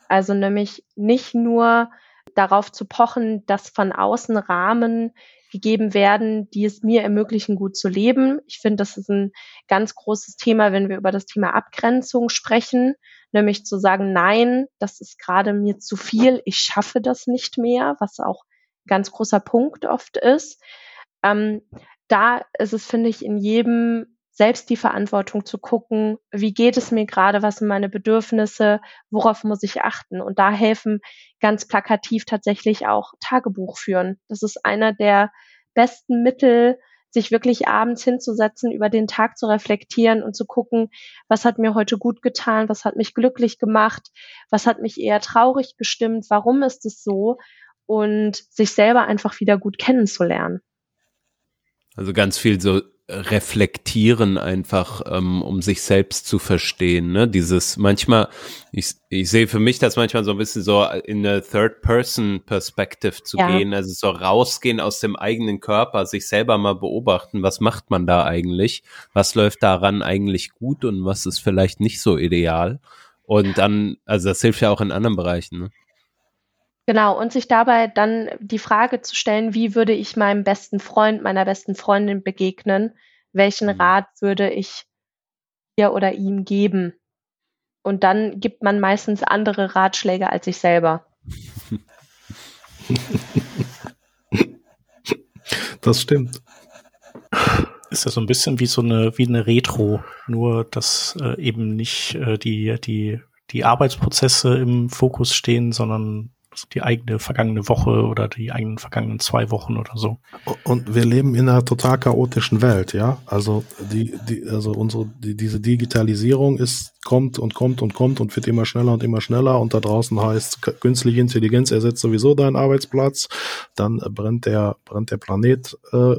Also nämlich nicht nur darauf zu pochen, dass von außen Rahmen gegeben werden, die es mir ermöglichen, gut zu leben. Ich finde, das ist ein ganz großes Thema, wenn wir über das Thema Abgrenzung sprechen, nämlich zu sagen, nein, das ist gerade mir zu viel, ich schaffe das nicht mehr, was auch ganz großer Punkt oft ist. Ähm, da ist es, finde ich, in jedem selbst die Verantwortung zu gucken, wie geht es mir gerade, was sind meine Bedürfnisse, worauf muss ich achten. Und da helfen ganz plakativ tatsächlich auch Tagebuch führen. Das ist einer der besten Mittel, sich wirklich abends hinzusetzen, über den Tag zu reflektieren und zu gucken, was hat mir heute gut getan, was hat mich glücklich gemacht, was hat mich eher traurig gestimmt, warum ist es so und sich selber einfach wieder gut kennenzulernen. Also ganz viel so reflektieren einfach, ähm, um sich selbst zu verstehen. Ne? Dieses manchmal, ich, ich sehe für mich das manchmal so ein bisschen so in eine Third-Person-Perspective zu ja. gehen, also so rausgehen aus dem eigenen Körper, sich selber mal beobachten, was macht man da eigentlich, was läuft daran eigentlich gut und was ist vielleicht nicht so ideal. Und dann, also das hilft ja auch in anderen Bereichen. Ne? Genau, und sich dabei dann die Frage zu stellen, wie würde ich meinem besten Freund, meiner besten Freundin begegnen? Welchen mhm. Rat würde ich ihr oder ihm geben? Und dann gibt man meistens andere Ratschläge als sich selber. Das stimmt. Ist ja so ein bisschen wie so eine, wie eine Retro, nur dass äh, eben nicht äh, die, die, die Arbeitsprozesse im Fokus stehen, sondern die eigene vergangene Woche oder die eigenen vergangenen zwei Wochen oder so. Und wir leben in einer total chaotischen Welt, ja. Also die, die, also unsere, die, diese Digitalisierung ist, kommt und kommt und kommt und wird immer schneller und immer schneller und da draußen heißt, künstliche Intelligenz ersetzt sowieso deinen Arbeitsplatz, dann brennt der, brennt der Planet äh,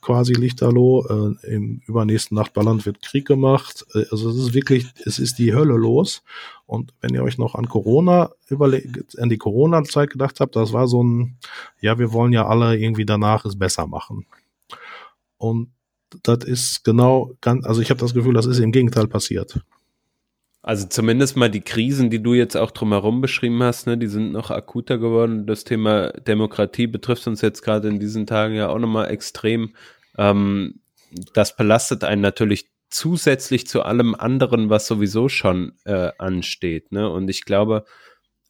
quasi lichterloh, äh, im übernächsten Nachbarland wird Krieg gemacht. Äh, also es ist wirklich, es ist die Hölle los Und wenn ihr euch noch an Corona überlegt, an die Corona-Zeit gedacht habt, das war so ein, ja, wir wollen ja alle irgendwie danach es besser machen. Und das ist genau, ganz, also ich habe das Gefühl, das ist im Gegenteil passiert. Also zumindest mal die Krisen, die du jetzt auch drumherum beschrieben hast, ne, die sind noch akuter geworden. Das Thema Demokratie betrifft uns jetzt gerade in diesen Tagen ja auch nochmal extrem. Ähm, das belastet einen natürlich zusätzlich zu allem anderen, was sowieso schon äh, ansteht. Ne? Und ich glaube,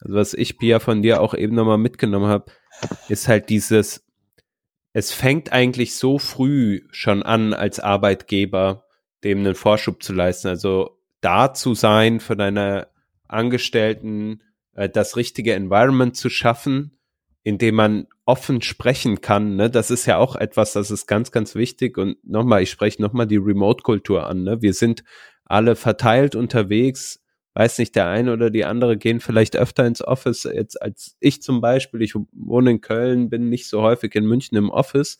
also was ich, Pia, von dir auch eben nochmal mitgenommen habe, ist halt dieses, es fängt eigentlich so früh schon an, als Arbeitgeber dem einen Vorschub zu leisten. Also da zu sein für deine Angestellten, äh, das richtige Environment zu schaffen, in dem man offen sprechen kann, ne, das ist ja auch etwas, das ist ganz, ganz wichtig. Und nochmal, ich spreche nochmal die Remote-Kultur an. Ne? Wir sind alle verteilt unterwegs. Weiß nicht, der eine oder die andere gehen vielleicht öfter ins Office jetzt als ich zum Beispiel. Ich wohne in Köln, bin nicht so häufig in München im Office.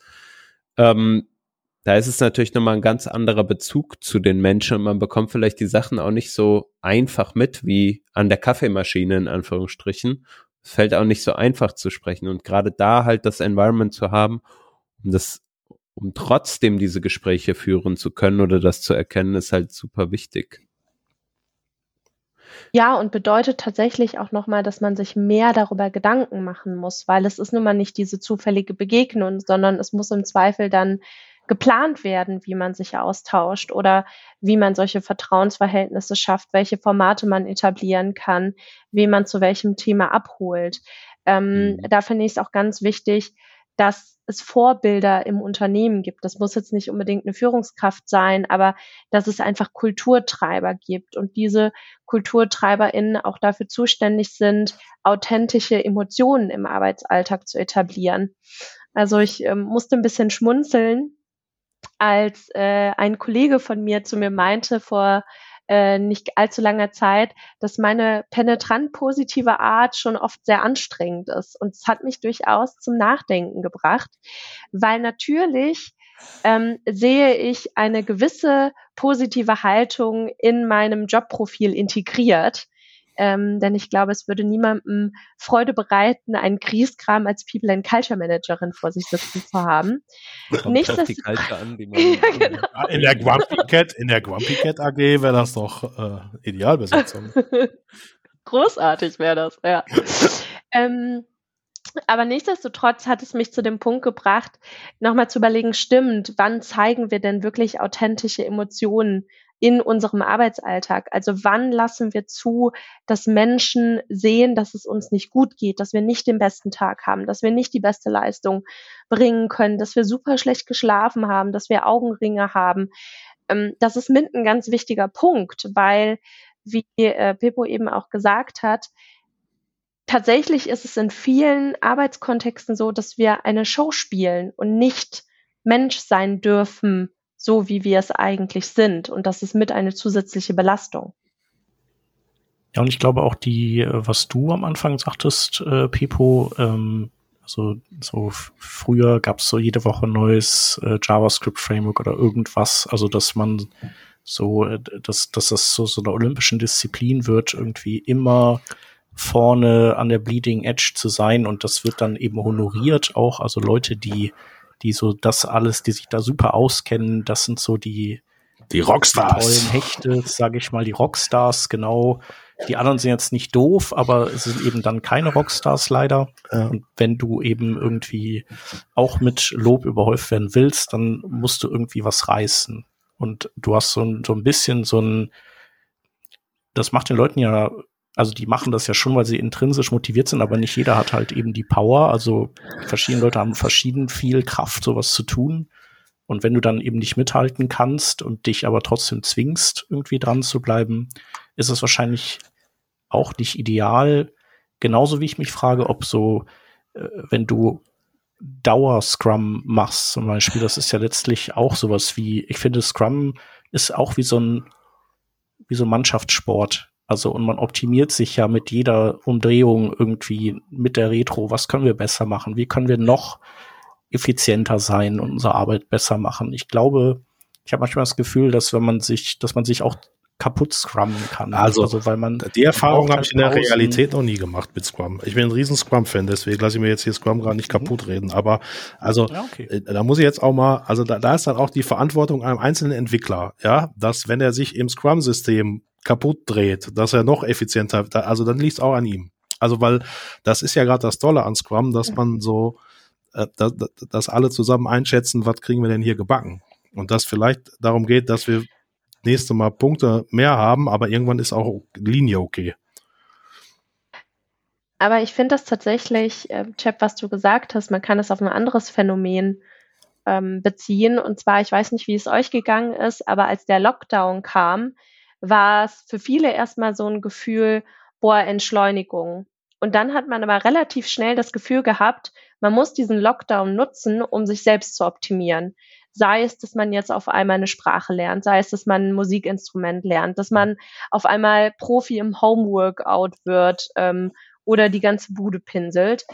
Ähm, da ist es natürlich nochmal ein ganz anderer Bezug zu den Menschen und man bekommt vielleicht die Sachen auch nicht so einfach mit wie an der Kaffeemaschine in Anführungsstrichen fällt auch nicht so einfach zu sprechen. Und gerade da halt das Environment zu haben, um das, um trotzdem diese Gespräche führen zu können oder das zu erkennen, ist halt super wichtig. Ja, und bedeutet tatsächlich auch nochmal, dass man sich mehr darüber Gedanken machen muss, weil es ist nun mal nicht diese zufällige Begegnung, sondern es muss im Zweifel dann geplant werden, wie man sich austauscht oder wie man solche Vertrauensverhältnisse schafft, welche Formate man etablieren kann, wie man zu welchem Thema abholt. Ähm, mhm. Da finde ich es auch ganz wichtig, dass es Vorbilder im Unternehmen gibt. Das muss jetzt nicht unbedingt eine Führungskraft sein, aber dass es einfach Kulturtreiber gibt und diese KulturtreiberInnen auch dafür zuständig sind, authentische Emotionen im Arbeitsalltag zu etablieren. Also ich ähm, musste ein bisschen schmunzeln, als äh, ein Kollege von mir zu mir meinte vor äh, nicht allzu langer Zeit, dass meine penetrant positive Art schon oft sehr anstrengend ist. Und es hat mich durchaus zum Nachdenken gebracht, weil natürlich ähm, sehe ich eine gewisse positive Haltung in meinem Jobprofil integriert. Ähm, denn ich glaube, es würde niemandem Freude bereiten, einen Kriegskram als People and Culture Managerin vor sich sitzen zu haben. Nicht, dass die Culture an, die man ja, genau. in der Grumpy Cat, in der Grumpy Cat AG wäre das doch äh, Idealbesetzung. Großartig wäre das, ja. ähm, aber nichtsdestotrotz hat es mich zu dem Punkt gebracht, nochmal zu überlegen, stimmt, wann zeigen wir denn wirklich authentische Emotionen in unserem Arbeitsalltag? Also wann lassen wir zu, dass Menschen sehen, dass es uns nicht gut geht, dass wir nicht den besten Tag haben, dass wir nicht die beste Leistung bringen können, dass wir super schlecht geschlafen haben, dass wir Augenringe haben? Ähm, das ist mit ein ganz wichtiger Punkt, weil, wie äh, Pippo eben auch gesagt hat, tatsächlich ist es in vielen Arbeitskontexten so, dass wir eine Show spielen und nicht Mensch sein dürfen so, wie wir es eigentlich sind. Und das ist mit eine zusätzliche Belastung. Ja, und ich glaube auch die, äh, was du am Anfang sagtest, äh, Pipo, ähm, also so früher gab es so jede Woche neues äh, JavaScript-Framework oder irgendwas, also dass man so, äh, dass, dass das so, so eine olympischen Disziplin wird, irgendwie immer vorne an der Bleeding Edge zu sein und das wird dann eben honoriert auch, also Leute, die die so das alles, die sich da super auskennen, das sind so die die Rockstars. Die tollen Hechte, sage ich mal, die Rockstars, genau. Die anderen sind jetzt nicht doof, aber es sind eben dann keine Rockstars leider. Ja. Und wenn du eben irgendwie auch mit Lob überhäuft werden willst, dann musst du irgendwie was reißen. Und du hast so ein, so ein bisschen so ein, das macht den Leuten ja also die machen das ja schon, weil sie intrinsisch motiviert sind, aber nicht jeder hat halt eben die Power. Also verschiedene Leute haben verschieden viel Kraft, sowas zu tun. Und wenn du dann eben nicht mithalten kannst und dich aber trotzdem zwingst, irgendwie dran zu bleiben, ist es wahrscheinlich auch nicht ideal. Genauso wie ich mich frage, ob so, äh, wenn du Dauer-Scrum machst zum Beispiel, das ist ja letztlich auch sowas wie, ich finde, Scrum ist auch wie so ein, wie so ein Mannschaftssport also und man optimiert sich ja mit jeder Umdrehung irgendwie mit der Retro. Was können wir besser machen? Wie können wir noch effizienter sein und unsere Arbeit besser machen? Ich glaube, ich habe manchmal das Gefühl, dass wenn man sich, dass man sich auch kaputt scrummen kann. Also, also weil man die Erfahrung habe halt ich in der Realität noch nie gemacht mit Scrum. Ich bin ein riesen Scrum-Fan, deswegen lasse ich mir jetzt hier Scrum gerade nicht mhm. kaputt reden. Aber also ja, okay. Äh, da muss ich jetzt auch mal, also da, da ist dann auch die Verantwortung einem einzelnen Entwickler, ja, dass wenn er sich im Scrum-System kaputt dreht, dass er noch effizienter, also dann liegt es auch an ihm. Also weil das ist ja gerade das Tolle an Scrum, dass man so, äh, dass, dass alle zusammen einschätzen, was kriegen wir denn hier gebacken. Und dass vielleicht darum geht, dass wir nächste Mal Punkte mehr haben, aber irgendwann ist auch Linie okay. Aber ich finde das tatsächlich, äh, Chap, was du gesagt hast, man kann es auf ein anderes Phänomen ähm, beziehen. Und zwar, ich weiß nicht, wie es euch gegangen ist, aber als der Lockdown kam, war es für viele erstmal so ein Gefühl, boah, Entschleunigung. Und dann hat man aber relativ schnell das Gefühl gehabt, man muss diesen Lockdown nutzen, um sich selbst zu optimieren sei es, dass man jetzt auf einmal eine Sprache lernt, sei es, dass man ein Musikinstrument lernt, dass man auf einmal Profi im Homeworkout wird ähm, oder die ganze Bude pinselt.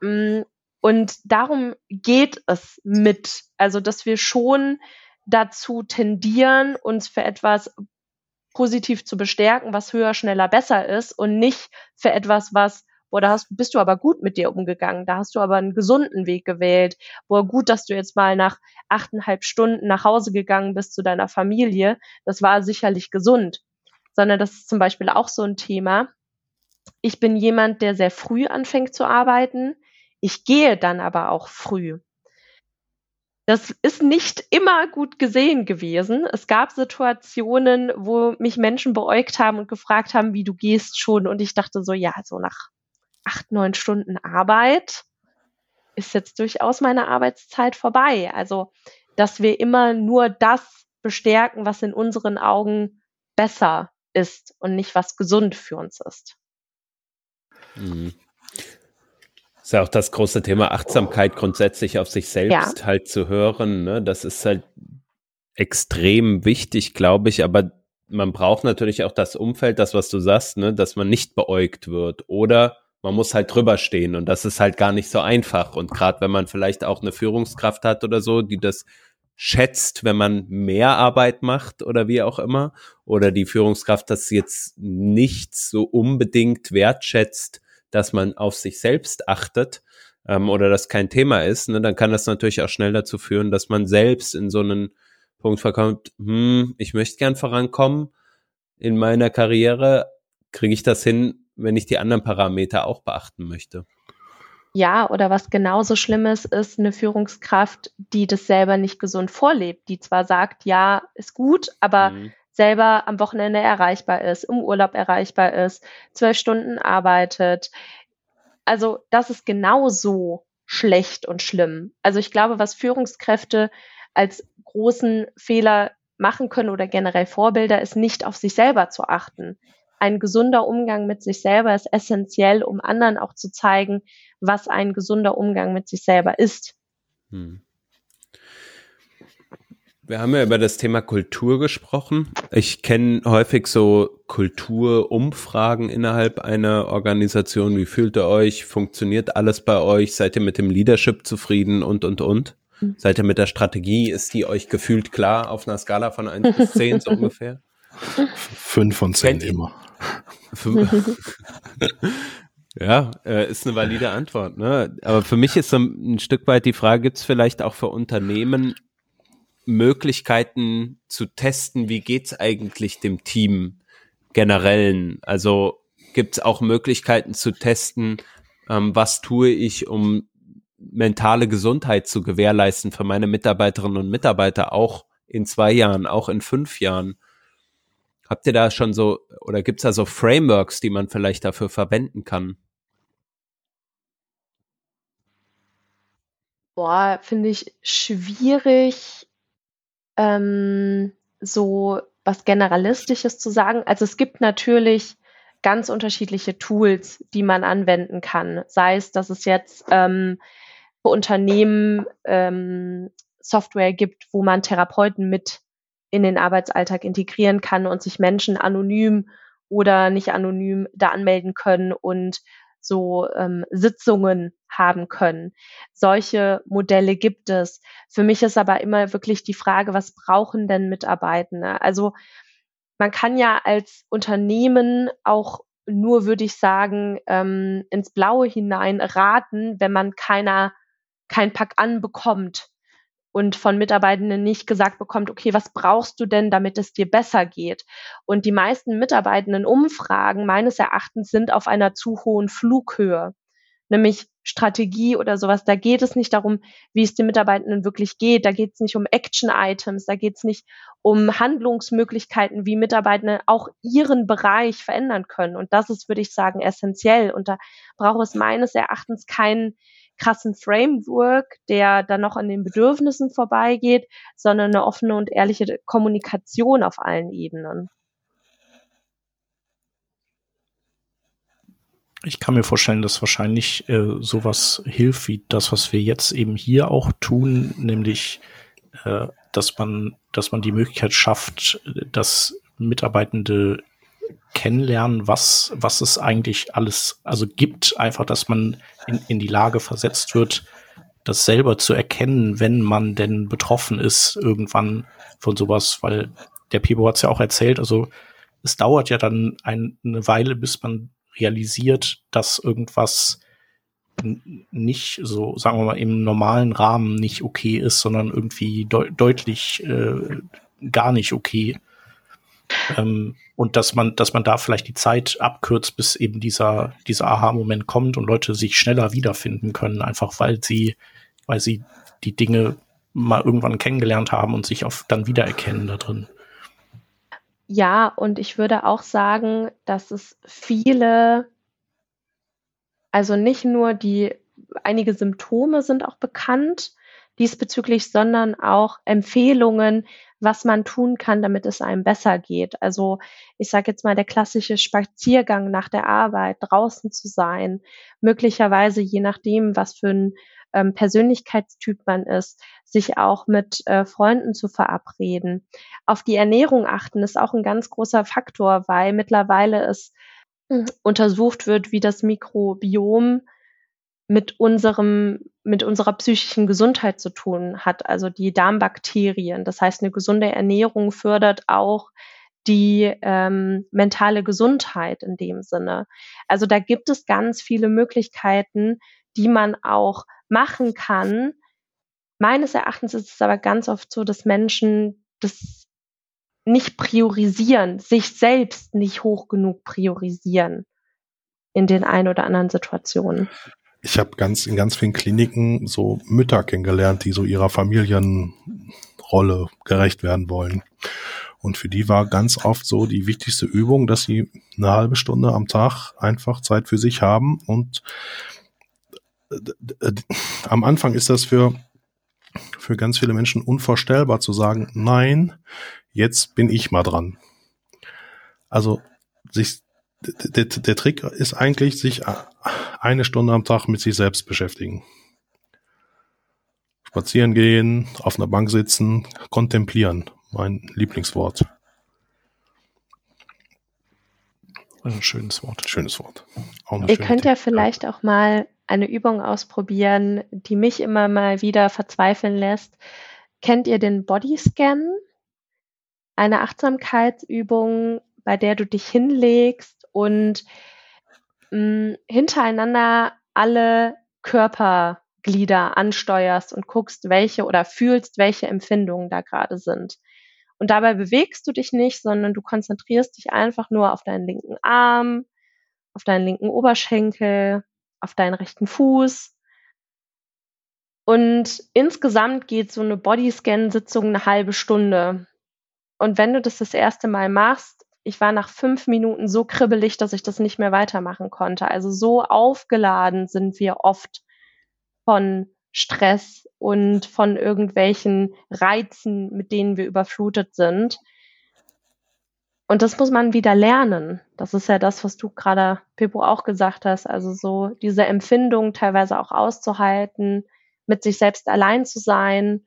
Mm, und darum geht es mit, also dass wir schon dazu tendieren, uns für etwas positiv zu bestärken, was höher, schneller, besser ist und nicht für etwas, was boah, da hast, bist du aber gut mit dir umgegangen, da hast du aber einen gesunden Weg gewählt, boah, gut, dass du jetzt mal nach achteinhalb Stunden nach Hause gegangen bist zu deiner Familie, das war sicherlich gesund, sondern das ist zum Beispiel auch so ein Thema. Ich bin jemand, der sehr früh anfängt zu arbeiten. Ich gehe dann aber auch früh. Das ist nicht immer gut gesehen gewesen. Es gab Situationen, wo mich Menschen beäugt haben und gefragt haben, wie du gehst schon. Und ich dachte so, ja, so nach acht, neun Stunden Arbeit ist jetzt durchaus meine Arbeitszeit vorbei. Also, dass wir immer nur das bestärken, was in unseren Augen besser ist und nicht was gesund für uns ist. Mhm. Das ist ja auch das große Thema Achtsamkeit grundsätzlich auf sich selbst ja. halt zu hören. Ne? Das ist halt extrem wichtig, glaube ich, aber man braucht natürlich auch das Umfeld, das, was du sagst, ne? dass man nicht beäugt wird oder man muss halt drüber stehen und das ist halt gar nicht so einfach. Und gerade wenn man vielleicht auch eine Führungskraft hat oder so, die das schätzt, wenn man mehr Arbeit macht oder wie auch immer, oder die Führungskraft das jetzt nicht so unbedingt wertschätzt, dass man auf sich selbst achtet ähm, oder das kein Thema ist, ne, dann kann das natürlich auch schnell dazu führen, dass man selbst in so einen Punkt verkommt, hm, ich möchte gern vorankommen in meiner Karriere, kriege ich das hin, wenn ich die anderen Parameter auch beachten möchte. Ja, oder was genauso Schlimmes ist, eine Führungskraft, die das selber nicht gesund vorlebt, die zwar sagt, ja, ist gut, aber mhm. Selber am Wochenende erreichbar ist, im Urlaub erreichbar ist, zwölf Stunden arbeitet. Also das ist genauso schlecht und schlimm. Also ich glaube, was Führungskräfte als großen Fehler machen können oder generell Vorbilder, ist nicht auf sich selber zu achten ein gesunder Umgang mit sich selber ist essentiell, um anderen auch zu zeigen, was ein gesunder Umgang mit sich selber ist. Hm. Wir haben ja über das Thema Kultur gesprochen. Ich kenne häufig so Kulturumfragen innerhalb einer Organisation. Wie fühlt ihr euch? Funktioniert alles bei euch? Seid ihr mit dem Leadership zufrieden und, und, und? Mhm. Seid ihr mit der Strategie? Ist die euch gefühlt klar auf einer Skala von 1 bis 10 so ungefähr? Fünf von zehn immer. ja, äh, ist eine valide Antwort. Ne? Aber für mich ist so ein Stück weit die Frage, gibt es vielleicht auch für Unternehmen Möglichkeiten zu testen, wie geht es eigentlich dem Team generellen? Also gibt es auch Möglichkeiten zu testen, ähm, was tue ich, um mentale Gesundheit zu gewährleisten für meine Mitarbeiterinnen und Mitarbeiter auch in zwei Jahren, auch in fünf Jahren? Habt ihr da schon so, oder gibt es da so Frameworks, die man vielleicht dafür verwenden kann? Boah, finde ich schwierig, ähm, so was Generalistisches zu sagen. Also es gibt natürlich ganz unterschiedliche Tools, die man anwenden kann. Sei es, dass es jetzt ähm, für Unternehmen ähm, Software gibt, wo man Therapeuten mit in den Arbeitsalltag integrieren kann und sich Menschen anonym oder nicht anonym da anmelden können und so ähm, Sitzungen haben können. Solche Modelle gibt es. Für mich ist aber immer wirklich die Frage, was brauchen denn Mitarbeitende? Also man kann ja als Unternehmen auch nur, würde ich sagen, ähm, ins Blaue hinein raten, wenn man keiner kein Pack an bekommt und von Mitarbeitenden nicht gesagt bekommt, okay, was brauchst du denn, damit es dir besser geht? Und die meisten Mitarbeitenden Umfragen meines Erachtens sind auf einer zu hohen Flughöhe, nämlich Strategie oder sowas. Da geht es nicht darum, wie es den Mitarbeitenden wirklich geht. Da geht es nicht um Action-Items. Da geht es nicht um Handlungsmöglichkeiten, wie Mitarbeitende auch ihren Bereich verändern können. Und das ist, würde ich sagen, essentiell. Und da braucht es meines Erachtens keinen krassen Framework, der dann noch an den Bedürfnissen vorbeigeht, sondern eine offene und ehrliche Kommunikation auf allen Ebenen. Ich kann mir vorstellen, dass wahrscheinlich äh, sowas hilft wie das, was wir jetzt eben hier auch tun, nämlich äh, dass man, dass man die Möglichkeit schafft, dass Mitarbeitende kennenlernen, was, was es eigentlich alles, also gibt, einfach, dass man in, in die Lage versetzt wird, das selber zu erkennen, wenn man denn betroffen ist, irgendwann von sowas, weil der Pibo hat es ja auch erzählt, also es dauert ja dann ein, eine Weile, bis man realisiert, dass irgendwas nicht so, sagen wir mal, im normalen Rahmen nicht okay ist, sondern irgendwie de deutlich äh, gar nicht okay. Ähm, und dass man, dass man da vielleicht die Zeit abkürzt, bis eben dieser, dieser Aha-Moment kommt und Leute sich schneller wiederfinden können, einfach weil sie, weil sie die Dinge mal irgendwann kennengelernt haben und sich auf dann wiedererkennen da drin. Ja, und ich würde auch sagen, dass es viele, also nicht nur die, einige Symptome sind auch bekannt diesbezüglich, sondern auch Empfehlungen, was man tun kann, damit es einem besser geht. Also ich sage jetzt mal der klassische Spaziergang nach der Arbeit, draußen zu sein, möglicherweise je nachdem, was für ein ähm, Persönlichkeitstyp man ist, sich auch mit äh, Freunden zu verabreden. Auf die Ernährung achten ist auch ein ganz großer Faktor, weil mittlerweile es hm, untersucht wird, wie das Mikrobiom mit unserem, mit unserer psychischen Gesundheit zu tun hat, also die Darmbakterien. Das heißt, eine gesunde Ernährung fördert auch die ähm, mentale Gesundheit in dem Sinne. Also da gibt es ganz viele Möglichkeiten, die man auch machen kann. Meines Erachtens ist es aber ganz oft so, dass Menschen das nicht priorisieren, sich selbst nicht hoch genug priorisieren in den ein oder anderen Situationen ich habe ganz in ganz vielen Kliniken so Mütter kennengelernt, die so ihrer Familienrolle gerecht werden wollen. Und für die war ganz oft so die wichtigste Übung, dass sie eine halbe Stunde am Tag einfach Zeit für sich haben. Und am Anfang ist das für, für ganz viele Menschen unvorstellbar zu sagen, nein, jetzt bin ich mal dran. Also sich der, der Trick ist eigentlich, sich eine Stunde am Tag mit sich selbst beschäftigen. Spazieren gehen, auf einer Bank sitzen, kontemplieren. Mein Lieblingswort. Ein schönes Wort. Schönes Wort. Ihr könnt ja vielleicht auch mal eine Übung ausprobieren, die mich immer mal wieder verzweifeln lässt. Kennt ihr den Bodyscan? Eine Achtsamkeitsübung, bei der du dich hinlegst und mh, hm, hintereinander alle Körperglieder ansteuerst und guckst, welche oder fühlst, welche Empfindungen da gerade sind. Und dabei bewegst du dich nicht, sondern du konzentrierst dich einfach nur auf deinen linken Arm, auf deinen linken Oberschenkel, auf deinen rechten Fuß. Und insgesamt geht so eine Bodyscan-Sitzung eine halbe Stunde. Und wenn du das das erste Mal machst, ich war nach fünf Minuten so kribbelig, dass ich das nicht mehr weitermachen konnte. Also so aufgeladen sind wir oft von Stress und von irgendwelchen Reizen, mit denen wir überflutet sind. Und das muss man wieder lernen. Das ist ja das, was du gerade, Pippo, auch gesagt hast. Also so diese Empfindung teilweise auch auszuhalten, mit sich selbst allein zu sein,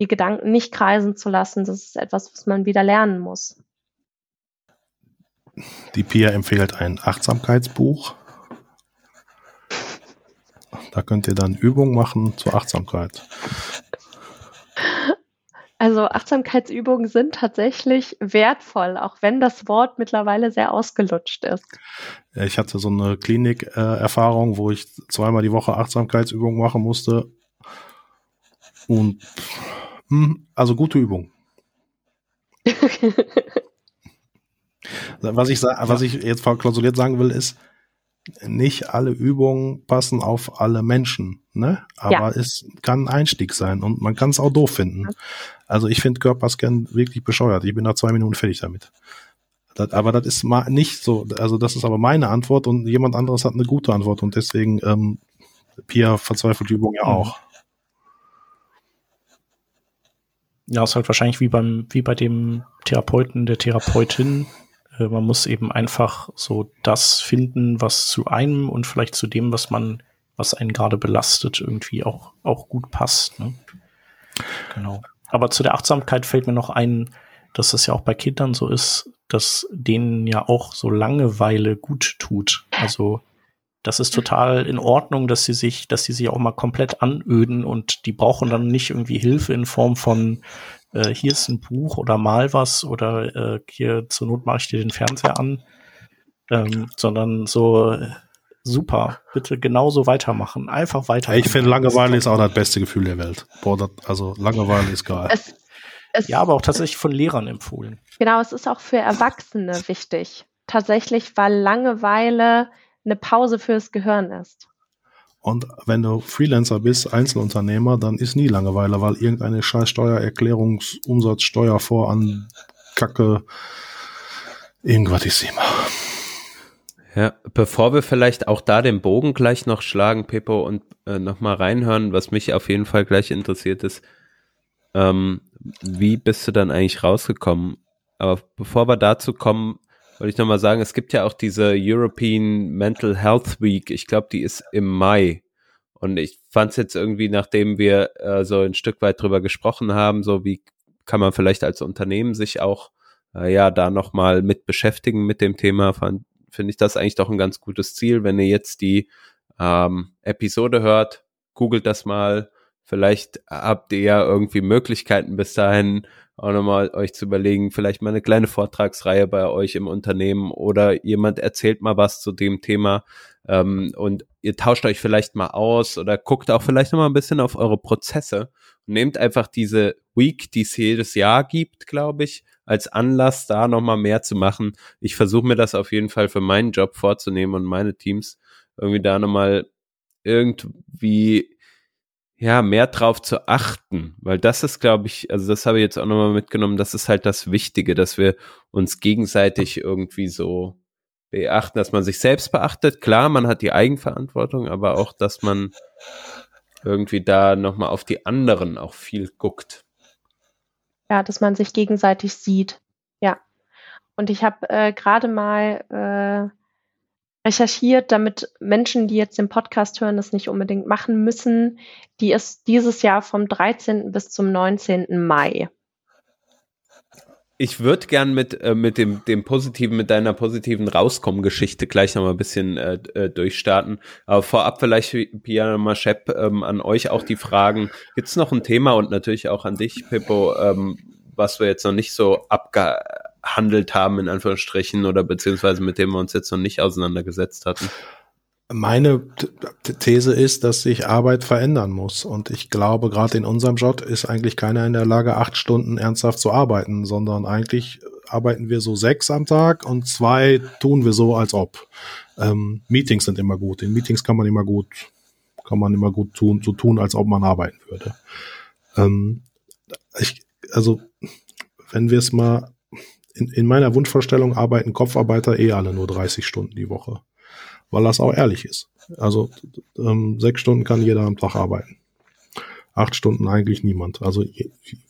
die Gedanken nicht kreisen zu lassen. Das ist etwas, was man wieder lernen muss. Die Pia empfiehlt ein Achtsamkeitsbuch. Da könnt ihr dann Übungen machen zur Achtsamkeit. Also Achtsamkeitsübungen sind tatsächlich wertvoll, auch wenn das Wort mittlerweile sehr ausgelutscht ist. Ich hatte so eine Klinik-Erfahrung, wo ich zweimal die Woche Achtsamkeitsübungen machen musste. Und hm, also gute Übung. was ich was ich jetzt verklausuliert sagen will, ist, nicht alle Übungen passen auf alle Menschen, ne? Aber ja. es kann ein Einstieg sein und man kann es auch doof finden. Also ich finde Körperscan wirklich bescheuert. Ich bin nach zwei Minuten fertig damit. Das, aber das ist mal nicht so, also das ist aber meine Antwort und jemand anderes hat eine gute Antwort und deswegen ähm, Pia verzweifelt die Übung ja mhm. auch. Ja, ist halt wahrscheinlich wie beim, wie bei dem Therapeuten, der Therapeutin, man muss eben einfach so das finden, was zu einem und vielleicht zu dem, was man, was einen gerade belastet, irgendwie auch, auch gut passt. Ne? Genau. Aber zu der Achtsamkeit fällt mir noch ein, dass es ja auch bei Kindern so ist, dass denen ja auch so Langeweile gut tut. Also das ist total in Ordnung, dass sie sich, dass sie sich auch mal komplett anöden und die brauchen dann nicht irgendwie Hilfe in Form von äh, hier ist ein Buch oder mal was oder äh, hier zur Not mache ich dir den Fernseher an, ähm, sondern so äh, super, bitte genauso weitermachen, einfach weiter. Ich finde Langeweile ist auch das beste Gefühl der Welt. Boah, das, also Langeweile ist geil. Es, es, ja, aber auch tatsächlich von Lehrern empfohlen. Genau, es ist auch für Erwachsene wichtig. Tatsächlich, weil Langeweile eine Pause fürs Gehirn ist. Und wenn du Freelancer bist, Einzelunternehmer, dann ist nie Langeweile, weil irgendeine scheiß Steuererklärungs Umsatzsteuer vor an Kacke irgendwas ist immer. Ja, bevor wir vielleicht auch da den Bogen gleich noch schlagen, Pippo, und äh, nochmal reinhören, was mich auf jeden Fall gleich interessiert ist, ähm, wie bist du dann eigentlich rausgekommen? Aber bevor wir dazu kommen, wollte ich nochmal sagen, es gibt ja auch diese European Mental Health Week. Ich glaube, die ist im Mai. Und ich fand es jetzt irgendwie, nachdem wir äh, so ein Stück weit drüber gesprochen haben, so wie kann man vielleicht als Unternehmen sich auch äh, ja da nochmal mit beschäftigen mit dem Thema, finde ich das eigentlich doch ein ganz gutes Ziel. Wenn ihr jetzt die ähm, Episode hört, googelt das mal. Vielleicht habt ihr ja irgendwie Möglichkeiten bis dahin auch nochmal euch zu überlegen, vielleicht mal eine kleine Vortragsreihe bei euch im Unternehmen oder jemand erzählt mal was zu dem Thema ähm, und ihr tauscht euch vielleicht mal aus oder guckt auch vielleicht nochmal ein bisschen auf eure Prozesse und nehmt einfach diese Week, die es jedes Jahr gibt, glaube ich, als Anlass, da nochmal mehr zu machen. Ich versuche mir das auf jeden Fall für meinen Job vorzunehmen und meine Teams irgendwie da nochmal irgendwie ja, mehr drauf zu achten, weil das ist, glaube ich, also das habe ich jetzt auch nochmal mitgenommen, das ist halt das Wichtige, dass wir uns gegenseitig irgendwie so beachten, dass man sich selbst beachtet. Klar, man hat die Eigenverantwortung, aber auch, dass man irgendwie da nochmal auf die anderen auch viel guckt. Ja, dass man sich gegenseitig sieht. Ja. Und ich habe äh, gerade mal äh, recherchiert, damit Menschen, die jetzt den Podcast hören, das nicht unbedingt machen müssen. Die ist dieses Jahr vom 13. bis zum 19. Mai. Ich würde gern mit, äh, mit dem, dem positiven, mit deiner positiven Rauskommen-Geschichte gleich nochmal ein bisschen äh, äh, durchstarten. Aber vorab vielleicht, Piana Maschep, ähm, an euch auch die Fragen. Gibt es noch ein Thema und natürlich auch an dich, Pippo, ähm, was wir jetzt noch nicht so abge handelt haben, in Anführungsstrichen, oder beziehungsweise mit dem wir uns jetzt noch nicht auseinandergesetzt hatten? Meine These ist, dass sich Arbeit verändern muss. Und ich glaube, gerade in unserem Job ist eigentlich keiner in der Lage, acht Stunden ernsthaft zu arbeiten, sondern eigentlich arbeiten wir so sechs am Tag und zwei tun wir so, als ob. Ähm, Meetings sind immer gut. In Meetings kann man immer gut, kann man immer gut tun, so tun, als ob man arbeiten würde. Ähm, ich, also, wenn wir es mal in, in meiner Wunschvorstellung arbeiten Kopfarbeiter eh alle nur 30 Stunden die Woche. Weil das auch ehrlich ist. Also ähm, sechs Stunden kann jeder am Tag arbeiten. Acht Stunden eigentlich niemand. Also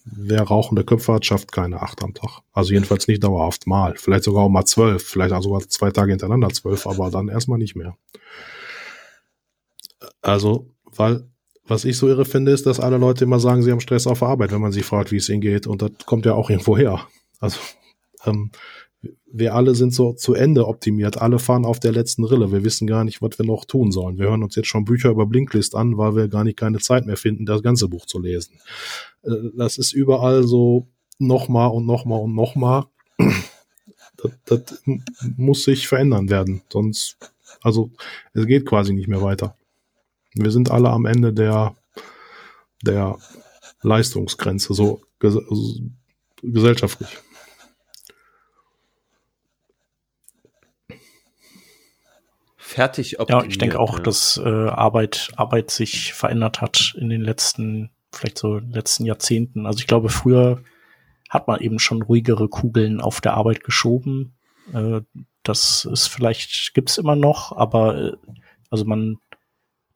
wer rauchende Köpfe hat, schafft keine acht am Tag. Also jedenfalls nicht dauerhaft mal. Vielleicht sogar auch mal zwölf. Vielleicht auch sogar zwei Tage hintereinander zwölf, aber dann erstmal nicht mehr. Also, weil was ich so irre finde, ist, dass alle Leute immer sagen, sie haben Stress auf der Arbeit, wenn man sie fragt, wie es ihnen geht. Und das kommt ja auch irgendwo her. Also ähm, wir alle sind so zu Ende optimiert, alle fahren auf der letzten Rille. Wir wissen gar nicht, was wir noch tun sollen. Wir hören uns jetzt schon Bücher über Blinklist an, weil wir gar nicht keine Zeit mehr finden, das ganze Buch zu lesen. Äh, das ist überall so nochmal und nochmal und nochmal. Das, das muss sich verändern werden. Sonst, also es geht quasi nicht mehr weiter. Wir sind alle am Ende der, der Leistungsgrenze, so ges gesellschaftlich. Fertig optimiert. Ja, ich denke auch, ja. dass äh, Arbeit, Arbeit sich verändert hat in den letzten, vielleicht so letzten Jahrzehnten. Also ich glaube, früher hat man eben schon ruhigere Kugeln auf der Arbeit geschoben. Äh, das ist vielleicht, gibt's immer noch, aber äh, also man,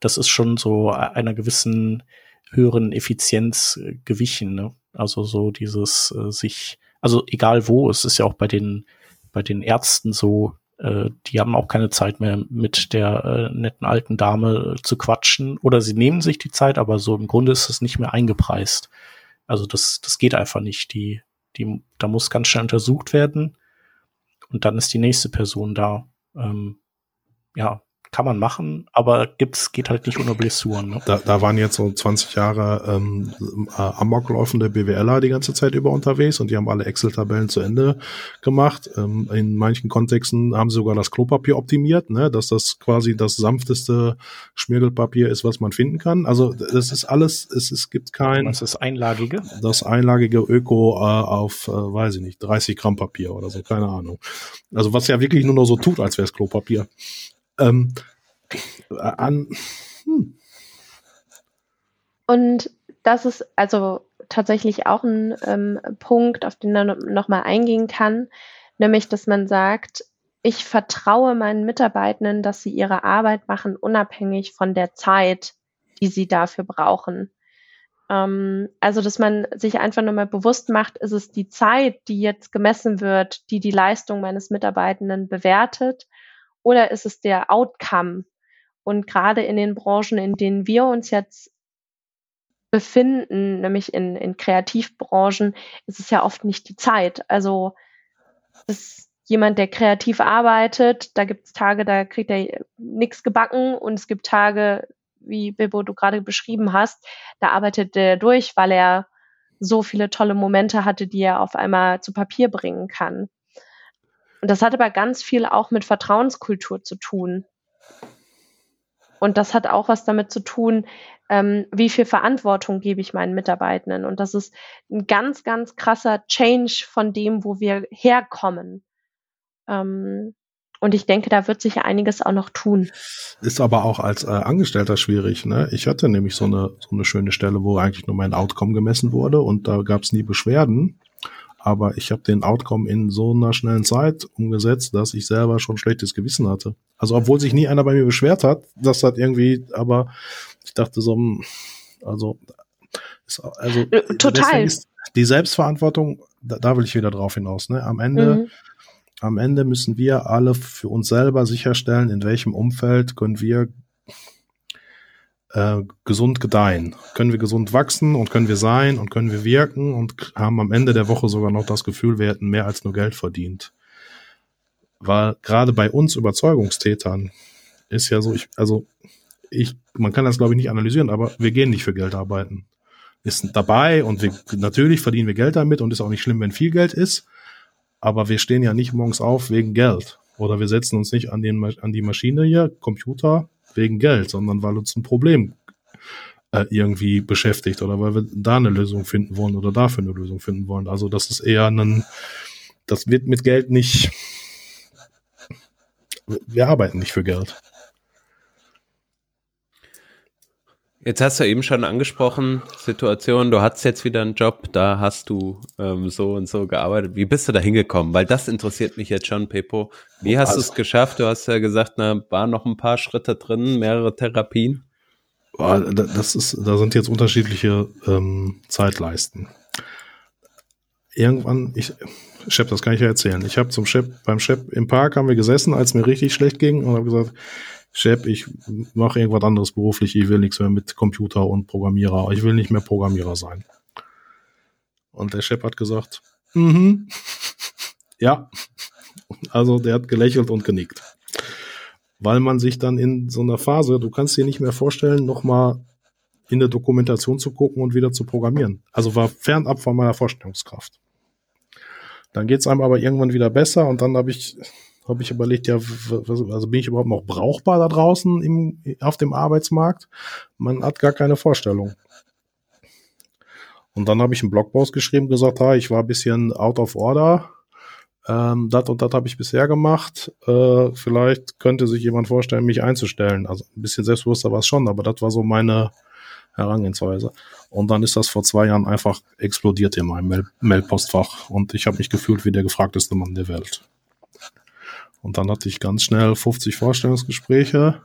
das ist schon so einer gewissen höheren Effizienz äh, gewichen. Ne? Also so dieses äh, sich, also egal wo, es ist ja auch bei den bei den Ärzten so, äh, die haben auch keine Zeit mehr mit der äh, netten alten Dame äh, zu quatschen. Oder sie nehmen sich die Zeit, aber so im Grunde ist es nicht mehr eingepreist. Also das, das geht einfach nicht. Die, die, da muss ganz schnell untersucht werden und dann ist die nächste Person da. Ähm, ja, kann man machen, aber gibt's, geht halt nicht ohne Blessuren. Ne? Da, da waren jetzt so 20 Jahre ähm, äh, amokläufende BWLer die ganze Zeit über unterwegs und die haben alle Excel-Tabellen zu Ende gemacht. Ähm, in manchen Kontexten haben sie sogar das Klopapier optimiert, ne? dass das quasi das sanfteste Schmirgelpapier ist, was man finden kann. Also das ist alles, es, es gibt kein... Was ist einlagige? Das einlagige Öko äh, auf, äh, weiß ich nicht, 30 Gramm Papier oder so, keine Ahnung. Also was ja wirklich nur noch so tut, als wäre es Klopapier. Ähm, an, hm. Und das ist also tatsächlich auch ein ähm, Punkt, auf den man nochmal eingehen kann, nämlich dass man sagt, ich vertraue meinen Mitarbeitenden, dass sie ihre Arbeit machen, unabhängig von der Zeit, die sie dafür brauchen. Ähm, also, dass man sich einfach nochmal bewusst macht, ist es die Zeit, die jetzt gemessen wird, die die Leistung meines Mitarbeitenden bewertet oder ist es der Outcome? Und gerade in den Branchen, in denen wir uns jetzt befinden, nämlich in, in Kreativbranchen, ist es ja oft nicht die Zeit. Also ist jemand, der kreativ arbeitet, da gibt es Tage, da kriegt er nichts gebacken und es gibt Tage, wie Bibo du gerade beschrieben hast, da arbeitet er durch, weil er so viele tolle Momente hatte, die er auf einmal zu Papier bringen kann. Und das hat aber ganz viel auch mit Vertrauenskultur zu tun. Und das hat auch was damit zu tun, ähm, wie viel Verantwortung gebe ich meinen Mitarbeitenden. Und das ist ein ganz, ganz krasser Change von dem, wo wir herkommen. Ähm, und ich denke, da wird sich einiges auch noch tun. Ist aber auch als äh, Angestellter schwierig. Ne? Ich hatte nämlich so eine, so eine schöne Stelle, wo eigentlich nur mein Outcome gemessen wurde und da gab es nie Beschwerden aber ich habe den Outcome in so einer schnellen Zeit umgesetzt, dass ich selber schon schlechtes Gewissen hatte. Also obwohl sich nie einer bei mir beschwert hat, das hat irgendwie, aber ich dachte so, hm, also, also äh, total. die Selbstverantwortung, da, da, will ich wieder drauf hinaus. Ne? Am Ende, mhm. am Ende müssen wir alle für uns selber sicherstellen, in welchem Umfeld können wir äh, gesund gedeihen? Können wir gesund wachsen und können wir sein und können wir wirken und haben am Ende der Woche sogar noch das Gefühl, wir hätten mehr als nur Geld verdient? Weil gerade bei uns Überzeugungstätern ist ja so, ich, also ich, man kann das glaube ich nicht analysieren, aber wir gehen nicht für Geld arbeiten. Ist dabei und wir, natürlich verdienen wir Geld damit und ist auch nicht schlimm, wenn viel Geld ist, aber wir stehen ja nicht morgens auf wegen Geld. Oder wir setzen uns nicht an, den, an die Maschine hier, Computer, wegen Geld, sondern weil uns ein Problem äh, irgendwie beschäftigt oder weil wir da eine Lösung finden wollen oder dafür eine Lösung finden wollen. Also das ist eher ein, das wird mit Geld nicht, wir arbeiten nicht für Geld. Jetzt hast du eben schon angesprochen, Situation, du hast jetzt wieder einen Job, da hast du ähm, so und so gearbeitet. Wie bist du da hingekommen? Weil das interessiert mich jetzt schon, Pepo. Wie hast also, du es geschafft? Du hast ja gesagt, da waren noch ein paar Schritte drin, mehrere Therapien. Das ist, da sind jetzt unterschiedliche ähm, Zeitleisten. Irgendwann, ich, Chef, das kann ich ja erzählen. Ich habe zum Chef, beim Chef im Park haben wir gesessen, als mir richtig schlecht ging und habe gesagt, Chef, ich mache irgendwas anderes beruflich, ich will nichts mehr mit Computer und Programmierer, ich will nicht mehr Programmierer sein. Und der Chef hat gesagt, mhm, ja, Also der hat gelächelt und genickt. Weil man sich dann in so einer Phase, du kannst dir nicht mehr vorstellen, nochmal in der Dokumentation zu gucken und wieder zu programmieren. Also war fernab von meiner Vorstellungskraft. Dann geht's einem aber irgendwann wieder besser und dann habe ich, hab ich überlegt, ja, also bin ich überhaupt noch brauchbar da draußen im, auf dem Arbeitsmarkt? Man hat gar keine Vorstellung. Und dann habe ich einen Blogpost geschrieben, gesagt, ha, ich war ein bisschen out of order. Ähm, das und das habe ich bisher gemacht. Äh, vielleicht könnte sich jemand vorstellen, mich einzustellen. Also ein bisschen selbstbewusster war es schon, aber das war so meine Herangehensweise. Und dann ist das vor zwei Jahren einfach explodiert in meinem Mail Mailpostfach und ich habe mich gefühlt wie der gefragteste Mann der Welt. Und dann hatte ich ganz schnell 50 Vorstellungsgespräche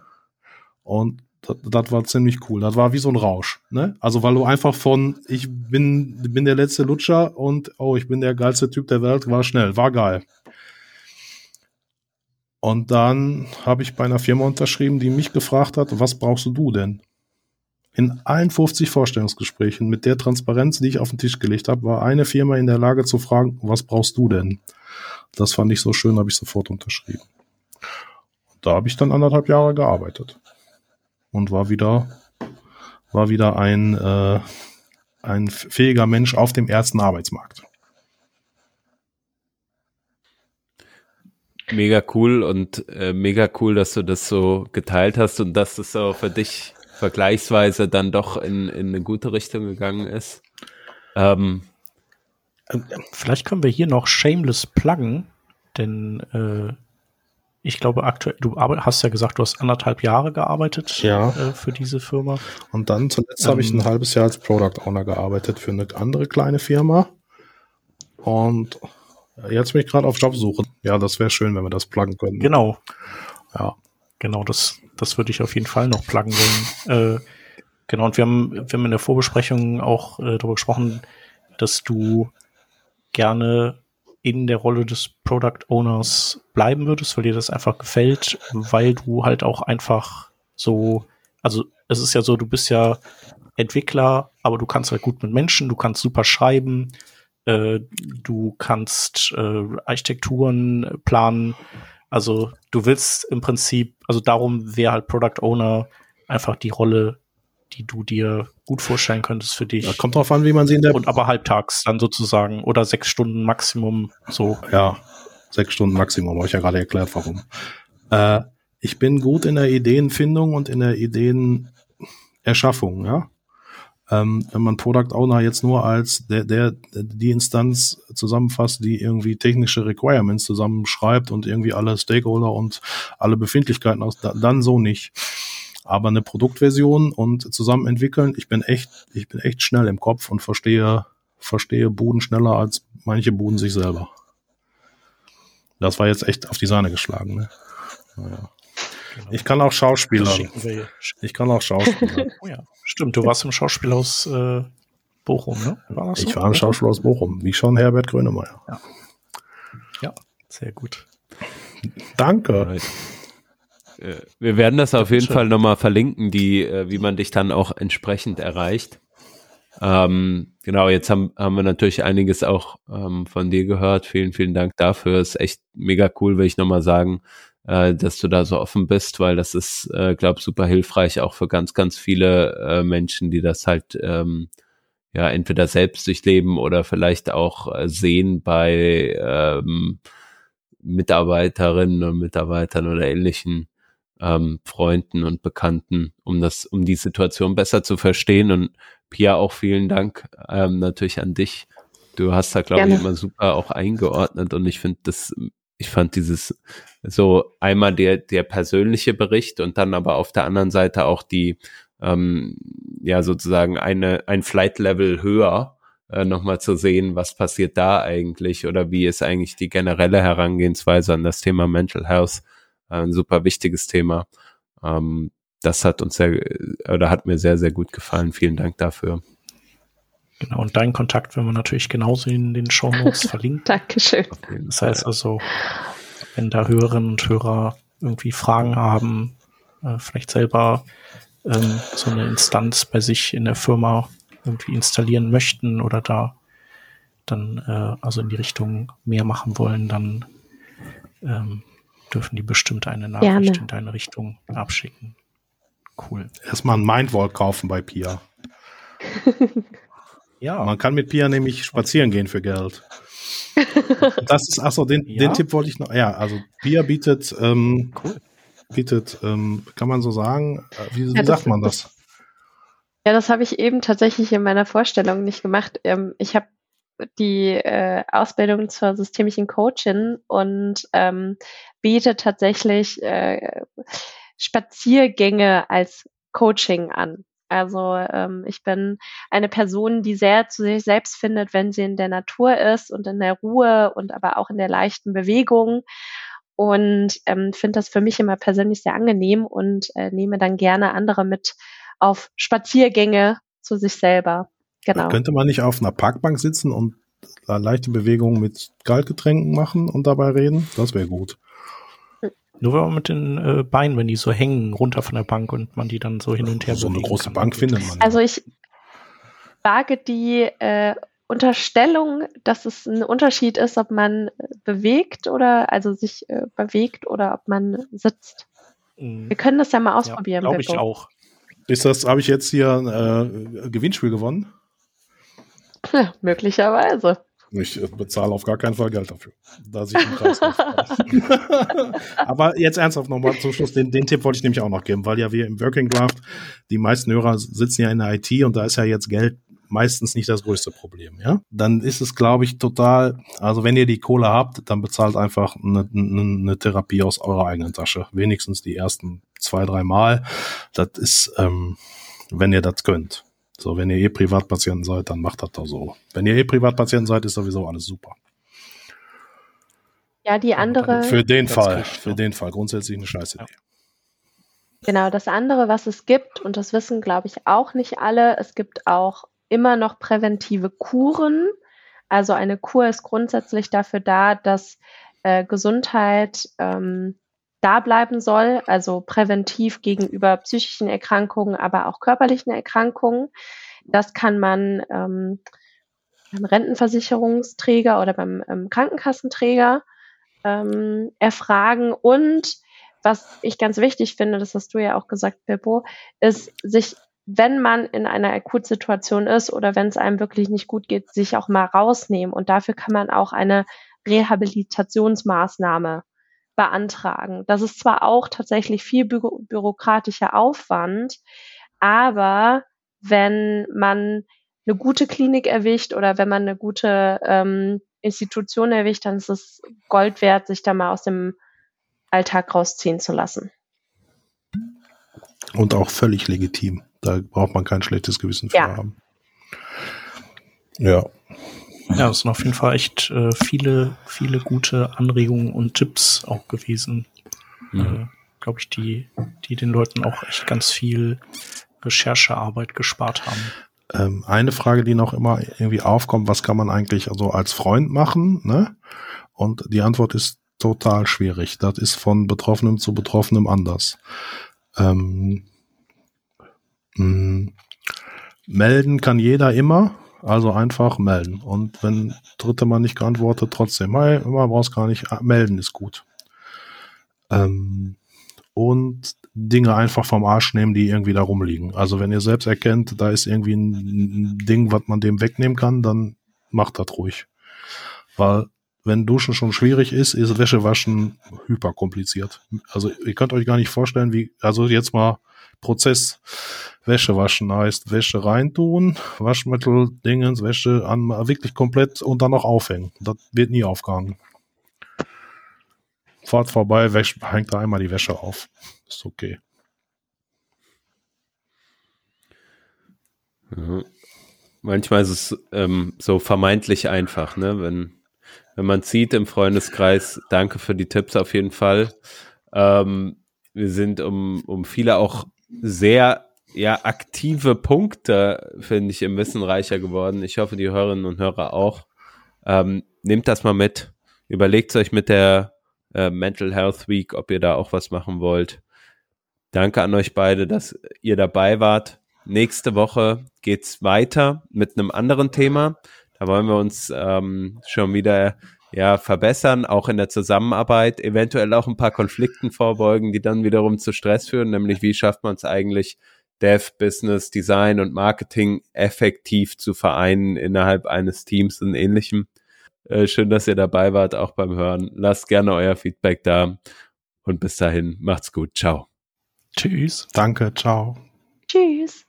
und das, war ziemlich cool. Das war wie so ein Rausch. Ne? Also weil du einfach von ich bin bin der letzte Lutscher und oh ich bin der geilste Typ der Welt war schnell, war geil. Und dann habe ich bei einer Firma unterschrieben, die mich gefragt hat, was brauchst du denn? In allen 50 Vorstellungsgesprächen mit der Transparenz, die ich auf den Tisch gelegt habe, war eine Firma in der Lage zu fragen, was brauchst du denn? Das fand ich so schön, habe ich sofort unterschrieben. Da habe ich dann anderthalb Jahre gearbeitet und war wieder, war wieder ein, äh, ein fähiger Mensch auf dem ersten Arbeitsmarkt. Mega cool und äh, mega cool, dass du das so geteilt hast und dass es auch für dich vergleichsweise dann doch in, in eine gute Richtung gegangen ist. Ähm, Vielleicht können wir hier noch Shameless pluggen, denn äh, ich glaube aktuell, du hast ja gesagt, du hast anderthalb Jahre gearbeitet ja. äh, für diese Firma. Und dann zuletzt ähm, habe ich ein halbes Jahr als Product Owner gearbeitet für eine andere kleine Firma. Und jetzt bin ich gerade auf Jobsuche. Ja, das wäre schön, wenn wir das pluggen könnten. Genau. Ja. Genau, das, das würde ich auf jeden Fall noch pluggen wollen. äh, genau, und wir haben, wir haben in der Vorbesprechung auch äh, darüber gesprochen, dass du gerne in der Rolle des Product Owners bleiben würdest, weil dir das einfach gefällt, weil du halt auch einfach so, also es ist ja so, du bist ja Entwickler, aber du kannst halt gut mit Menschen, du kannst super schreiben, äh, du kannst äh, Architekturen planen. Also du willst im Prinzip, also darum wäre halt Product Owner einfach die Rolle, die du dir gut vorstellen könntest für dich. Ja, kommt drauf an, wie man sie in der. Und aber halbtags dann sozusagen oder sechs Stunden Maximum so. Ja, sechs Stunden Maximum, habe ich ja gerade erklärt, warum. Äh, ich bin gut in der Ideenfindung und in der Ideenerschaffung, ja. Ähm, wenn man Product Owner jetzt nur als der, der, die Instanz zusammenfasst, die irgendwie technische Requirements zusammenschreibt und irgendwie alle Stakeholder und alle Befindlichkeiten aus, dann so nicht aber eine Produktversion und zusammen entwickeln, ich bin echt, ich bin echt schnell im Kopf und verstehe, verstehe Buden schneller als manche Buden sich selber. Das war jetzt echt auf die Sahne geschlagen, ne? Naja. Genau. Ich kann auch Schauspieler. Ich kann auch Schauspieler. oh ja. Stimmt, du warst im Schauspielhaus äh, Bochum, ne? War ich so? war im Schauspielhaus Bochum, wie schon Herbert Grönemeyer. Ja, ja sehr gut. Danke. Äh, wir werden das auf jeden Fall nochmal verlinken, die, äh, wie man dich dann auch entsprechend erreicht. Ähm, genau, jetzt haben, haben wir natürlich einiges auch ähm, von dir gehört. Vielen, vielen Dank dafür. Ist echt mega cool, will ich nochmal sagen, äh, dass du da so offen bist, weil das ist, äh, glaube super hilfreich auch für ganz, ganz viele äh, Menschen, die das halt ähm, ja entweder selbst durchleben oder vielleicht auch äh, sehen bei ähm, Mitarbeiterinnen und Mitarbeitern oder ähnlichen ähm, Freunden und Bekannten, um das, um die Situation besser zu verstehen. Und Pia, auch vielen Dank ähm, natürlich an dich. Du hast da, glaube ich, immer super auch eingeordnet und ich finde das, ich fand dieses so einmal der, der persönliche Bericht und dann aber auf der anderen Seite auch die, ähm, ja, sozusagen eine, ein Flight-Level höher, äh, nochmal zu sehen, was passiert da eigentlich oder wie ist eigentlich die generelle Herangehensweise an das Thema Mental Health ein super wichtiges Thema. Ähm, das hat uns sehr, oder hat mir sehr, sehr gut gefallen. Vielen Dank dafür. Genau, und deinen Kontakt werden wir natürlich genauso in den Show Notes verlinken. Dankeschön. Das heißt also, wenn da Hörerinnen und Hörer irgendwie Fragen haben, äh, vielleicht selber ähm, so eine Instanz bei sich in der Firma irgendwie installieren möchten oder da dann äh, also in die Richtung mehr machen wollen, dann ähm, dürfen die bestimmt eine Nachricht Gerne. in deine Richtung abschicken. Cool. Erstmal ein Mindwall kaufen bei Pia. ja. Man kann mit Pia nämlich spazieren gehen für Geld. Das ist, achso, den, ja? den Tipp wollte ich noch. Ja, also Pia bietet, ähm, cool. bietet, ähm, kann man so sagen, äh, wie, ja, sagt man das? Ja, das habe ich eben tatsächlich in meiner Vorstellung nicht gemacht. Ähm, ich habe die äh, Ausbildung zur systemischen Coachin und ähm, biete tatsächlich äh, Spaziergänge als Coaching an. Also ähm, ich bin eine Person, die sehr zu sich selbst findet, wenn sie in der Natur ist und in der Ruhe und aber auch in der leichten Bewegung. Und ähm, finde das für mich immer persönlich sehr angenehm und äh, nehme dann gerne andere mit auf Spaziergänge zu sich selber. Genau. Könnte man nicht auf einer Parkbank sitzen und leichte Bewegungen mit Kaltgetränken machen und dabei reden? Das wäre gut. Nur wenn man mit den äh, Beinen, wenn die so hängen, runter von der Bank und man die dann so hin und her So eine große kann. Bank findet man. Also ich wage die äh, Unterstellung, dass es ein Unterschied ist, ob man bewegt oder also sich äh, bewegt oder ob man sitzt. Mhm. Wir können das ja mal ausprobieren. Ja, Glaube ich auch. Ist das, habe ich jetzt hier ein äh, Gewinnspiel gewonnen? Ja, möglicherweise. Ich bezahle auf gar keinen Fall Geld dafür. Da sich im Kreis Aber jetzt ernsthaft nochmal zum Schluss, den, den Tipp wollte ich nämlich auch noch geben, weil ja wir im Working Draft, die meisten Hörer sitzen ja in der IT und da ist ja jetzt Geld meistens nicht das größte Problem, ja. Dann ist es, glaube ich, total, also wenn ihr die Kohle habt, dann bezahlt einfach eine, eine, eine Therapie aus eurer eigenen Tasche. Wenigstens die ersten zwei, drei Mal. Das ist, ähm, wenn ihr das könnt. So, wenn ihr eh Privatpatienten seid, dann macht das doch so. Wenn ihr eh Privatpatienten seid, ist sowieso alles super. Ja, die andere. Für den Fall, für den Fall grundsätzlich eine scheiße Idee. Genau, das andere, was es gibt, und das wissen, glaube ich, auch nicht alle, es gibt auch immer noch präventive Kuren. Also eine Kur ist grundsätzlich dafür da, dass äh, Gesundheit ähm, da bleiben soll, also präventiv gegenüber psychischen Erkrankungen, aber auch körperlichen Erkrankungen. Das kann man ähm, beim Rentenversicherungsträger oder beim ähm, Krankenkassenträger ähm, erfragen. Und was ich ganz wichtig finde, das hast du ja auch gesagt, Pippo, ist sich, wenn man in einer Akutsituation ist oder wenn es einem wirklich nicht gut geht, sich auch mal rausnehmen. Und dafür kann man auch eine Rehabilitationsmaßnahme beantragen. Das ist zwar auch tatsächlich viel bü bürokratischer Aufwand, aber wenn man eine gute Klinik erwischt oder wenn man eine gute ähm, Institution erwischt, dann ist es Gold wert, sich da mal aus dem Alltag rausziehen zu lassen. Und auch völlig legitim. Da braucht man kein schlechtes Gewissen für ja. haben. Ja. Ja, es sind auf jeden Fall echt äh, viele, viele gute Anregungen und Tipps auch gewesen. Mhm. Äh, Glaube ich, die, die den Leuten auch echt ganz viel Recherchearbeit gespart haben. Ähm, eine Frage, die noch immer irgendwie aufkommt, was kann man eigentlich also als Freund machen? Ne? Und die Antwort ist total schwierig. Das ist von Betroffenem zu Betroffenem anders. Ähm, mm, melden kann jeder immer. Also einfach melden. Und wenn dritte Mal nicht geantwortet, trotzdem, hey, immer brauchst gar nicht, ah, melden ist gut. Ähm, und Dinge einfach vom Arsch nehmen, die irgendwie da rumliegen. Also wenn ihr selbst erkennt, da ist irgendwie ein, Ding, was man dem wegnehmen kann, dann macht das ruhig. Weil wenn Duschen schon schwierig ist, ist Wäsche waschen hyper kompliziert. Also ihr könnt euch gar nicht vorstellen, wie, also jetzt mal Prozess Wäsche waschen heißt Wäsche reintun, Waschmittel, Dingens, Wäsche an, wirklich komplett und dann noch aufhängen. Das wird nie aufgehangen. Fahrt vorbei, wäsch, hängt da einmal die Wäsche auf. Ist okay. Ja. Manchmal ist es ähm, so vermeintlich einfach, ne? Wenn, wenn man sieht im Freundeskreis, danke für die Tipps auf jeden Fall. Ähm, wir sind um, um viele auch sehr ja, aktive Punkte, finde ich, im Wissen reicher geworden. Ich hoffe, die Hörerinnen und Hörer auch. Ähm, nehmt das mal mit. Überlegt euch mit der äh, Mental Health Week, ob ihr da auch was machen wollt. Danke an euch beide, dass ihr dabei wart. Nächste Woche geht's weiter mit einem anderen Thema. Da wollen wir uns ähm, schon wieder ja, verbessern, auch in der Zusammenarbeit, eventuell auch ein paar Konflikten vorbeugen, die dann wiederum zu Stress führen, nämlich wie schafft man es eigentlich, Dev, Business, Design und Marketing effektiv zu vereinen innerhalb eines Teams und ähnlichem. Äh, schön, dass ihr dabei wart, auch beim Hören. Lasst gerne euer Feedback da und bis dahin macht's gut. Ciao. Tschüss. Danke. Ciao. Tschüss.